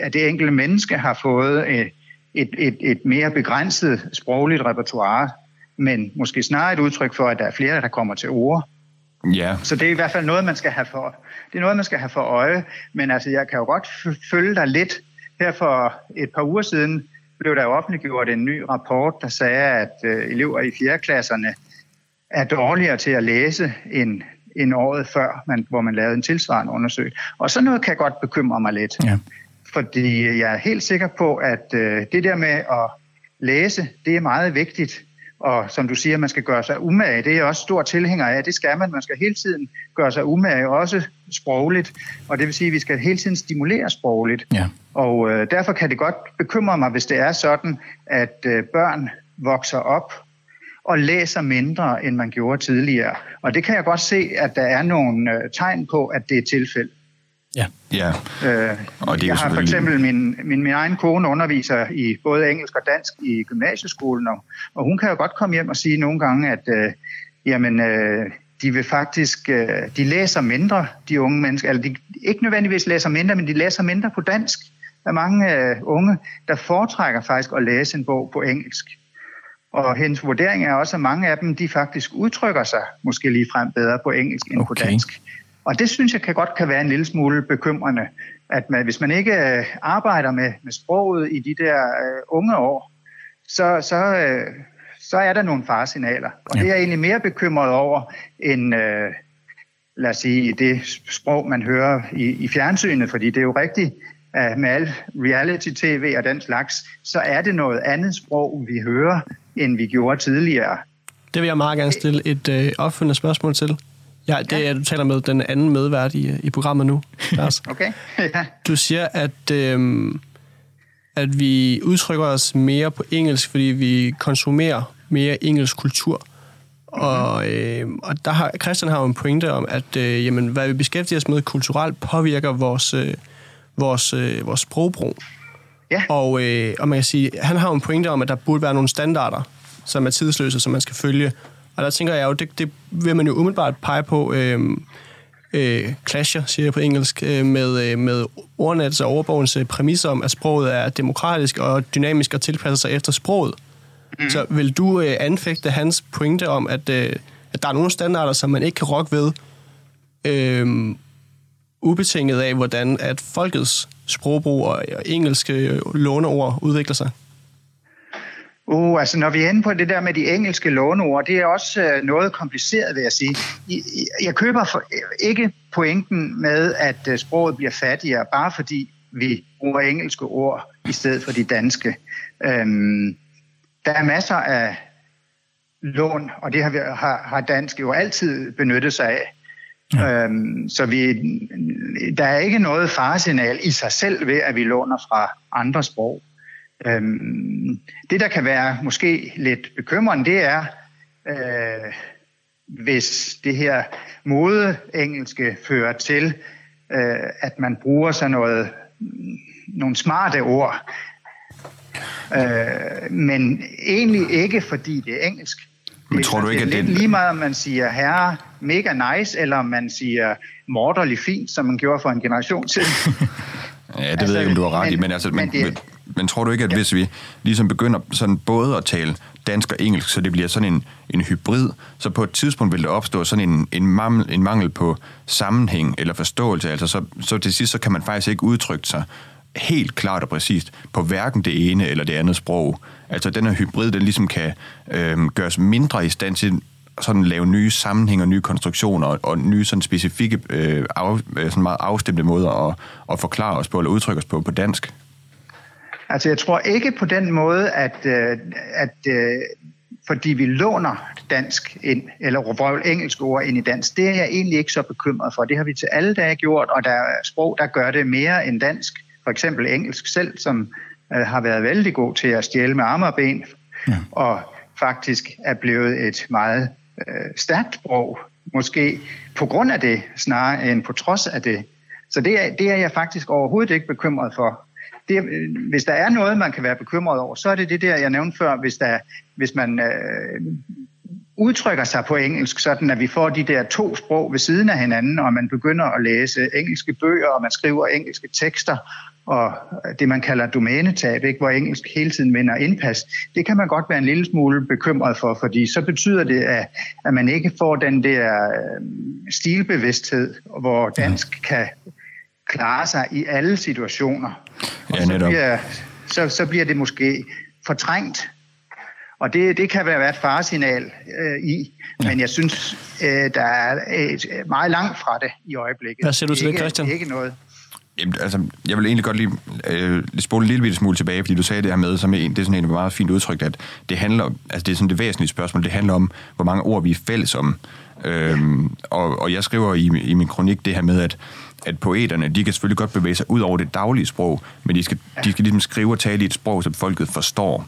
at det enkelte menneske har fået et, et, et, mere begrænset sprogligt repertoire, men måske snarere et udtryk for, at der er flere, der kommer til ord. Ja. Så det er i hvert fald noget, man skal have for, det er noget, man skal have for øje. Men altså, jeg kan jo godt følge dig lidt. Her for et par uger siden blev der jo offentliggjort en ny rapport, der sagde, at øh, elever i 4. klasserne er dårligere til at læse end, end året før, man, hvor man lavede en tilsvarende undersøgelse. Og så noget kan godt bekymre mig lidt. Ja. Fordi jeg er helt sikker på, at øh, det der med at læse, det er meget vigtigt. Og som du siger, man skal gøre sig umage. Det er jeg også stor tilhænger af. Det skal man. Man skal hele tiden gøre sig umage, også sprogligt. Og det vil sige, at vi skal hele tiden stimulere sprogligt. Ja. Og øh, derfor kan det godt bekymre mig, hvis det er sådan, at øh, børn vokser op og læser mindre, end man gjorde tidligere. Og det kan jeg godt se, at der er nogle øh, tegn på, at det er tilfældet. Ja. ja. Øh, og det er jeg har for eksempel min, min, min egen kone underviser i både engelsk og dansk i gymnasieskolen, og, og hun kan jo godt komme hjem og sige nogle gange, at øh, jamen, øh, de vil faktisk, øh, de læser mindre, de unge mennesker, eller de ikke nødvendigvis læser mindre, men de læser mindre på dansk. Der er mange øh, unge, der foretrækker faktisk at læse en bog på engelsk. Og hendes vurdering er også, at mange af dem, de faktisk udtrykker sig måske lige frem bedre på engelsk end okay. på dansk. Og det synes jeg kan godt kan være en lille smule bekymrende, at man, hvis man ikke øh, arbejder med, med sproget i de der uh, unge år, så, så, uh, så er der nogle faresignaler. Og ja. det er jeg egentlig mere bekymret over, end uh, lad os sige, det sprog, man hører i, i fjernsynet, fordi det er jo rigtigt, uh, med al reality-tv og den slags, så er det noget andet sprog, vi hører, end vi gjorde tidligere. Det vil jeg meget gerne stille et øh, opfølgende spørgsmål til. Ja, det er, du taler med den anden medvært i, i programmet nu, Lars. Okay, ja. Du siger, at, øh, at vi udtrykker os mere på engelsk, fordi vi konsumerer mere engelsk kultur. Og, øh, og der har, Christian har jo en pointe om, at øh, jamen, hvad vi beskæftiger os med kulturelt påvirker vores, øh, vores, øh, vores sprogbrug. Ja. Og, øh, og man kan sige, han har jo en pointe om, at der burde være nogle standarder, som er tidsløse, som man skal følge. Og der tænker jeg jo, det, det vil man jo umiddelbart pege på, øh, øh, clasher, siger jeg på engelsk, øh, med, øh, med ordnets og overbogens øh, præmisser om, at sproget er demokratisk og dynamisk og tilpasser sig efter sproget. Mm. Så vil du øh, anfægte hans pointe om, at, øh, at der er nogle standarder, som man ikke kan rokke ved, øh, ubetinget af, hvordan at folkets sprogbrug og engelske låneord udvikler sig? Uh, altså når vi er inde på det der med de engelske låneord, det er også øh, noget kompliceret, vil jeg sige. Jeg køber for, ikke pointen med, at øh, sproget bliver fattigere, bare fordi vi bruger engelske ord i stedet for de danske. Øhm, der er masser af lån, og det har, vi, har, har dansk jo altid benyttet sig af. Ja. Øhm, så vi, der er ikke noget faresignal i sig selv ved, at vi låner fra andre sprog. Øhm, det, der kan være måske lidt bekymrende, det er, øh, hvis det her mode engelske fører til, øh, at man bruger sådan noget, nogle smarte ord, øh, men egentlig ikke, fordi det er engelsk. Men tror du ikke, det er at lige meget, om man siger herre mega nice, eller om man siger morderlig fint, som man gjorde for en generation siden. Ja, det altså, ved jeg ikke, om du har ret men, i, men, altså, men, men, det, men, tror du ikke, at ja. hvis vi ligesom begynder sådan både at tale dansk og engelsk, så det bliver sådan en, en hybrid, så på et tidspunkt vil der opstå sådan en, en, mangel, en mangel på sammenhæng eller forståelse, altså så, så til sidst så kan man faktisk ikke udtrykke sig helt klart og præcist på hverken det ene eller det andet sprog. Altså den her hybrid, den ligesom kan øh, gøres mindre i stand til sådan lave nye sammenhænge og nye konstruktioner og, og nye sådan specifikke, øh, af, øh, sådan meget afstemte måder at, at forklare os på eller udtrykke os på på dansk? Altså jeg tror ikke på den måde, at, øh, at øh, fordi vi låner dansk ind, eller vrøvl engelsk ord ind i dansk, det er jeg egentlig ikke så bekymret for. Det har vi til alle dage gjort, og der er sprog, der gør det mere end dansk. For eksempel engelsk selv, som øh, har været vældig god til at stjæle med arme og ben, ja. og faktisk er blevet et meget øh, stærkt sprog, måske på grund af det, snarere end på trods af det. Så det er, det er jeg faktisk overhovedet ikke bekymret for. Det, hvis der er noget, man kan være bekymret over, så er det det der, jeg nævnte før, hvis, der, hvis man øh, udtrykker sig på engelsk, sådan at vi får de der to sprog ved siden af hinanden, og man begynder at læse engelske bøger, og man skriver engelske tekster, og det man kalder domænetab, ikke, hvor engelsk hele tiden vinder indpas, det kan man godt være en lille smule bekymret for, fordi så betyder det, at, at man ikke får den der øh, stilbevidsthed, hvor dansk kan klare sig i alle situationer. Og ja, så, bliver, så, så bliver det måske fortrængt. Og det, det kan være et faresignal øh, i, ja. men jeg synes, øh, der er et, meget langt fra det i øjeblikket. Hvad siger du til det, Christian? Det er ikke noget. Jamen, altså, jeg vil egentlig godt lige øh, spole en lille smule tilbage, fordi du sagde det her med, som en, det er sådan en meget fint udtryk, at det handler, altså det er sådan det væsentlige spørgsmål, det handler om, hvor mange ord vi er fælles om. Øhm, og, og jeg skriver i, i min kronik det her med, at, at poeterne, de kan selvfølgelig godt bevæge sig ud over det daglige sprog, men de skal, de skal ligesom skrive og tale i et sprog, som folket forstår.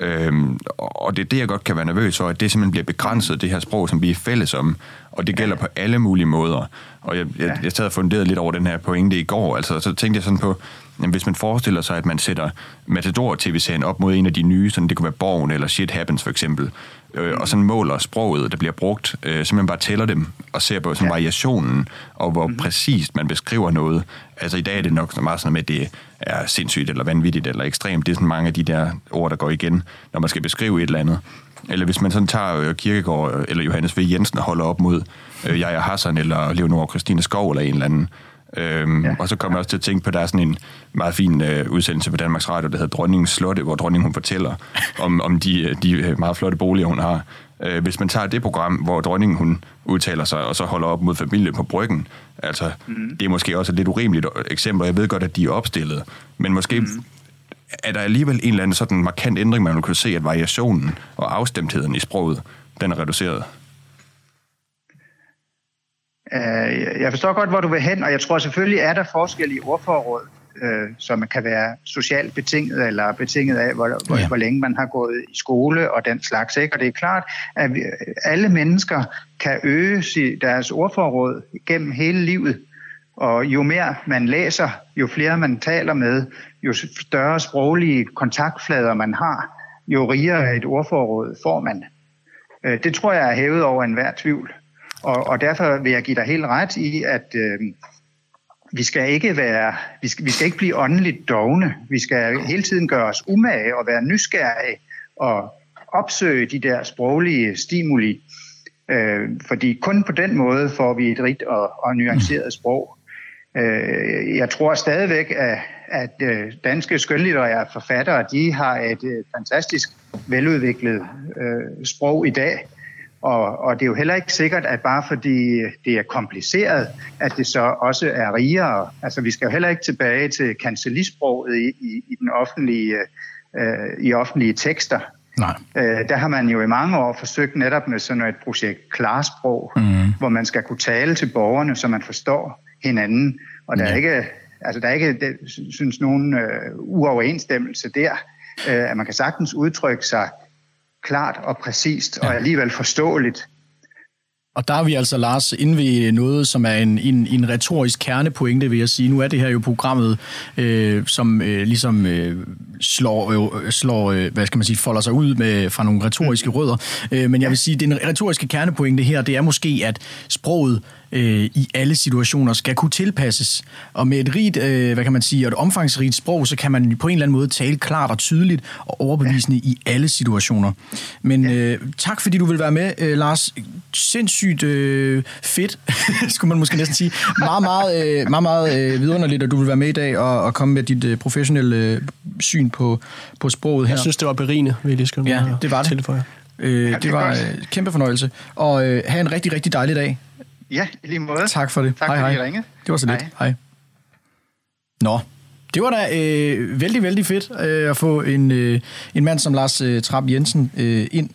Øhm, og det er det, jeg godt kan være nervøs for, at det simpelthen bliver begrænset, det her sprog, som vi er fælles om. Og det gælder på alle mulige måder. Og jeg, jeg, jeg sad og funderet lidt over den her pointe i går. Altså, så tænkte jeg sådan på, hvis man forestiller sig, at man sætter Matador-tv-serien op mod en af de nye, sådan det kunne være Borgen eller Shit Happens for eksempel, øh, og sådan måler sproget, der bliver brugt, øh, simpelthen bare tæller dem og ser på sådan ja. variationen, og hvor mm. præcist man beskriver noget. Altså i dag er det nok meget sådan med, at det er sindssygt eller vanvittigt eller ekstremt. Det er sådan mange af de der ord, der går igen, når man skal beskrive et eller andet. Eller hvis man sådan tager øh, Kirkegaard eller Johannes V. Jensen og holder op mod øh, Jaja Hassan eller Leonora Christine Skov eller en eller anden, Øhm, ja. Og så kommer jeg også til at tænke på, at der er sådan en meget fin øh, udsendelse på Danmarks Radio, der hedder Dronningens Slotte, hvor dronningen hun fortæller om, om de, de meget flotte boliger, hun har. Øh, hvis man tager det program, hvor dronningen hun udtaler sig, og så holder op mod familien på bryggen, altså, mm. det er måske også et lidt urimeligt eksempel, jeg ved godt, at de er opstillet, men måske mm. er der alligevel en eller anden sådan markant ændring, man kunne se, at variationen og afstemtheden i sproget, den er reduceret. Øh, jeg forstår godt, hvor du vil hen, og jeg tror selvfølgelig er der forskellige ordforråd, øh, som kan være socialt betinget eller betinget af, hvor, hvor, ja. hvor længe man har gået i skole og den slags. Ikke? Og det er klart, at vi, alle mennesker kan øge deres ordforråd gennem hele livet. Og jo mere man læser, jo flere man taler med, jo større sproglige kontaktflader man har, jo rigere et ordforråd får man. Øh, det tror jeg er hævet over enhver tvivl. Og, og derfor vil jeg give dig helt ret i, at øh, vi skal ikke være, vi skal, vi skal ikke blive åndeligt dogne. Vi skal hele tiden gøre os umage og være nysgerrige og opsøge de der sproglige stimuli. Øh, fordi kun på den måde får vi et rigt og, og nuanceret sprog. Øh, jeg tror stadigvæk, at, at øh, danske skønlitterære forfattere, de har et øh, fantastisk veludviklet øh, sprog i dag. Og, og det er jo heller ikke sikkert, at bare fordi det er kompliceret, at det så også er rigere. Altså vi skal jo heller ikke tilbage til kancelisproget i, i, i den offentlige, øh, i offentlige tekster. Nej. Øh, der har man jo i mange år forsøgt netop med sådan et projekt Klarsprog, mm. hvor man skal kunne tale til borgerne, så man forstår hinanden. Og der ja. er ikke, altså der er ikke, det, synes nogen, øh, uoverensstemmelse der. Øh, at man kan sagtens udtrykke sig klart og præcist og alligevel forståeligt. Og der er vi altså, Lars, inde ved noget, som er en, en, en retorisk kernepointe, vil jeg sige. Nu er det her jo programmet, øh, som øh, ligesom øh, slår, øh, slår øh, hvad skal man sige, folder sig ud med, fra nogle retoriske rødder. Øh, men jeg vil sige, at den retoriske kernepointe her, det er måske, at sproget øh, i alle situationer skal kunne tilpasses. Og med et rigt, øh, hvad kan man sige, og et omfangsrigt sprog, så kan man på en eller anden måde tale klart og tydeligt og overbevisende ja. i alle situationer. Men ja. øh, tak fordi du vil være med, øh, Lars. Sindssygt øh, fedt, skulle man måske næsten sige. Meget, meget, øh, meget, meget øh, vidunderligt, at du vil være med i dag og, og komme med dit øh, professionelle øh, syn på, på sproget her. Jeg synes, det var berigende, vil jeg lige skrive Ja, det var det. Tilføje. Øh, det var øh, kæmpe fornøjelse. Og øh, have en rigtig, rigtig dejlig dag. Ja, i lige måde. Tak for det. Tak hej, fordi I ringede. Det var så lidt. Hej. hej. Nå, det var da øh, vældig, vældig fedt øh, at få en, øh, en mand som Lars øh, Trapp Jensen øh, ind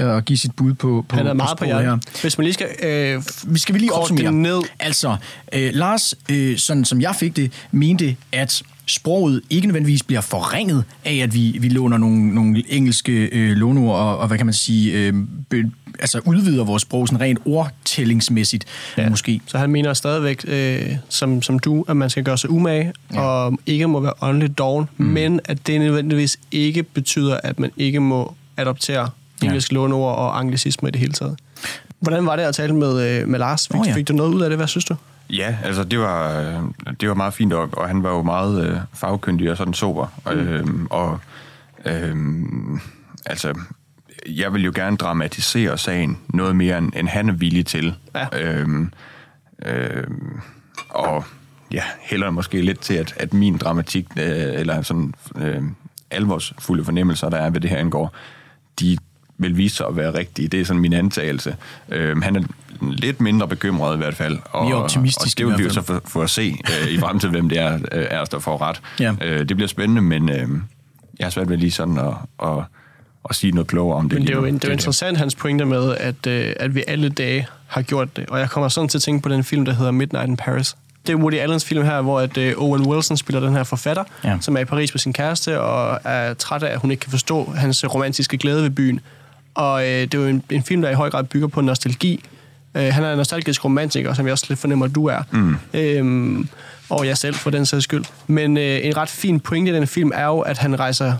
øh, og give sit bud på på Han er meget på, på her. Hvis man lige skal... Øh, vi skal vi lige opsummere. Ned. Altså, øh, Lars, øh, sådan som jeg fik det, mente, at sproget ikke nødvendigvis bliver forringet af, at vi, vi låner nogle, nogle engelske øh, låneord og, og, hvad kan man sige, øh, be, altså udvider vores sprog sådan rent ordtællingsmæssigt ja. måske. Så han mener stadigvæk, øh, som, som du, at man skal gøre sig umage, ja. og ikke må være åndeligt doven, mm. men at det nødvendigvis ikke betyder, at man ikke må adoptere engelske ja. låneord og anglicisme i det hele taget. Hvordan var det at tale med, øh, med Lars? Fik, oh, ja. fik du noget ud af det? Hvad synes du? Ja, altså det var, det var meget fint, og, og han var jo meget øh, fagkyndig og sådan sober. Mm. Øhm, og øhm, altså, jeg vil jo gerne dramatisere sagen noget mere, end, end han er villig til. Ja. Øhm, øhm, og ja, heller måske lidt til, at, at min dramatik, øh, eller sådan øh, alvorsfulde fornemmelser, der er ved det her angår, de vil vise sig at være rigtige. Det er sådan min antagelse. Øhm, han er lidt mindre bekymret i hvert fald. Og, Mere optimistisk og det vil vi jo så få, få at se øh, i fremtiden, hvem det er, øh, er der får ret. Ja. Øh, det bliver spændende, men øh, jeg har svært ved lige sådan at, at, at sige noget klogere om det. Men det er jo, det er jo interessant, hans pointe med, at, øh, at vi alle dage har gjort det. Og jeg kommer sådan til at tænke på den film, der hedder Midnight in Paris. Det er Woody Allens film her, hvor at, øh, Owen Wilson spiller den her forfatter, ja. som er i Paris med sin kæreste, og er træt af, at hun ikke kan forstå hans romantiske glæde ved byen. Og øh, det er jo en, en film, der i høj grad bygger på nostalgi, Øh, han er en nostalgisk romantiker, som jeg også lidt fornemmer, at du er. Mm. Øhm, og jeg selv, for den sags skyld. Men øh, en ret fin pointe i den film er jo, at han rejser...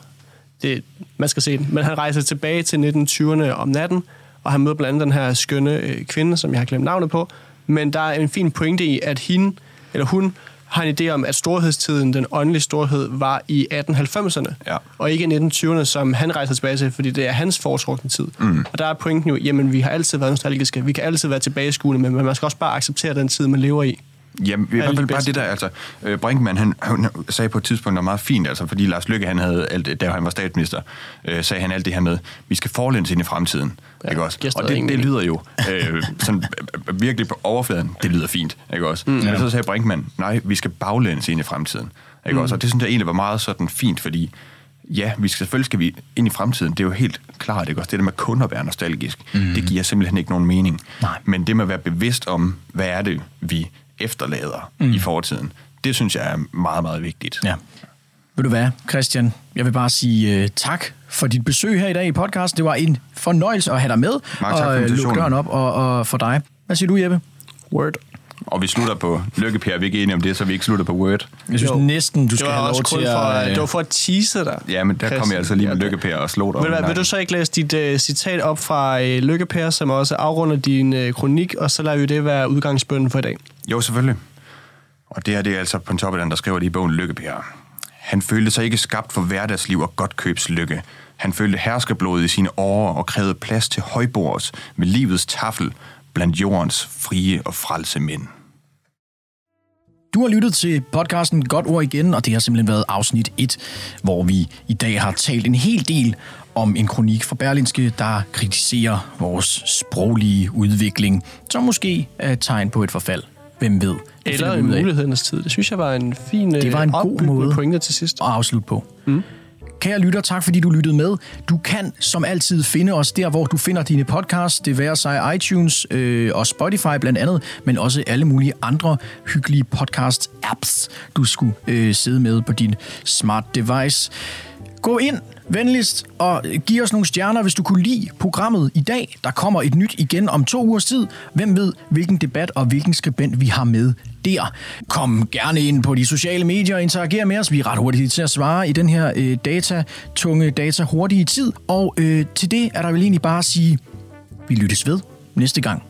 Det, man skal se den, men han rejser tilbage til 1920'erne om natten, og han møder blandt andet den her skønne øh, kvinde, som jeg har glemt navnet på. Men der er en fin pointe i, at hende, eller hun har en idé om, at storhedstiden, den åndelige storhed, var i 1890'erne, ja. og ikke i 1920'erne, som han rejser tilbage til, fordi det er hans foretrukne tid. Mm. Og der er pointen jo, jamen vi har altid været nostalgiske, vi kan altid være tilbageskuende, men man skal også bare acceptere den tid, man lever i. Jamen, i hvert fald bare det der, altså, øh, Brinkmann, han, han sagde på et tidspunkt noget meget fint, altså, fordi Lars Lykke, han havde alt, da han var statsminister, øh, sagde han alt det her med, vi skal forlæns ind i fremtiden, Ja, ja, ikke også? Og det, det lyder jo øh, sådan, virkelig på overfladen, det lyder fint, ikke også? Mm, Men så sagde Brinkmann, nej, vi skal baglæns ind i fremtiden, ikke mm. også? Og det synes jeg egentlig var meget sådan fint, fordi ja, vi skal, selvfølgelig skal vi ind i fremtiden, det er jo helt klart, ikke også? Det der med kun at være nostalgisk, mm. det giver simpelthen ikke nogen mening. Nej. Men det med at være bevidst om, hvad er det, vi efterlader mm. i fortiden, det synes jeg er meget, meget vigtigt. Ja. Ved du hvad, Christian? Jeg vil bare sige uh, tak for dit besøg her i dag i podcasten. Det var en fornøjelse at have dig med. Mange tak for og øh, lukke døren op og, og for dig. Hvad siger du, Jeppe? Word. Og vi slutter på Lykke Per, vi er ikke enige om det, så vi ikke slutter på Word. Jeg synes Jo. næsten, du skal have også lov til for, at... det var for at tease dig. Ja, men der kom jeg altså lige med Lykke Per og slog dig. Vil, om vil, du så ikke læse dit uh, citat op fra uh, Lykke Per, som også afrunder din uh, kronik, og så lader vi det være udgangsbønden for i dag? Jo, selvfølgelig. Og det her det er altså på top af den, der skriver det i bogen Lykke Per. Han følte sig ikke skabt for hverdagsliv og godtkøbslykke. Han følte herskerblod i sine årer og krævede plads til højbords med livets tafel blandt jordens frie og frelse mænd. Du har lyttet til podcasten Godt Ord igen, og det har simpelthen været afsnit 1, hvor vi i dag har talt en hel del om en kronik fra Berlinske, der kritiserer vores sproglige udvikling, som måske er et tegn på et forfald. Hvem ved? Det Eller af mulighedens tid. Det synes jeg var en fin Det var en god opbyggende måde. pointe til sidst. at afslutte på. Mm. Kære lytter, tak fordi du lyttede med. Du kan som altid finde os der, hvor du finder dine podcasts. Det være sig iTunes øh, og Spotify blandt andet, men også alle mulige andre hyggelige podcast-apps, du skulle øh, sidde med på din smart device. Gå ind venligst og giv os nogle stjerner, hvis du kunne lide programmet i dag. Der kommer et nyt igen om to ugers tid. Hvem ved, hvilken debat og hvilken skribent vi har med der. Kom gerne ind på de sociale medier og interager med os. Vi er ret hurtige til at svare i den her øh, data-tunge, data-hurtige tid. Og øh, til det er der vel egentlig bare at sige, vi lyttes ved næste gang.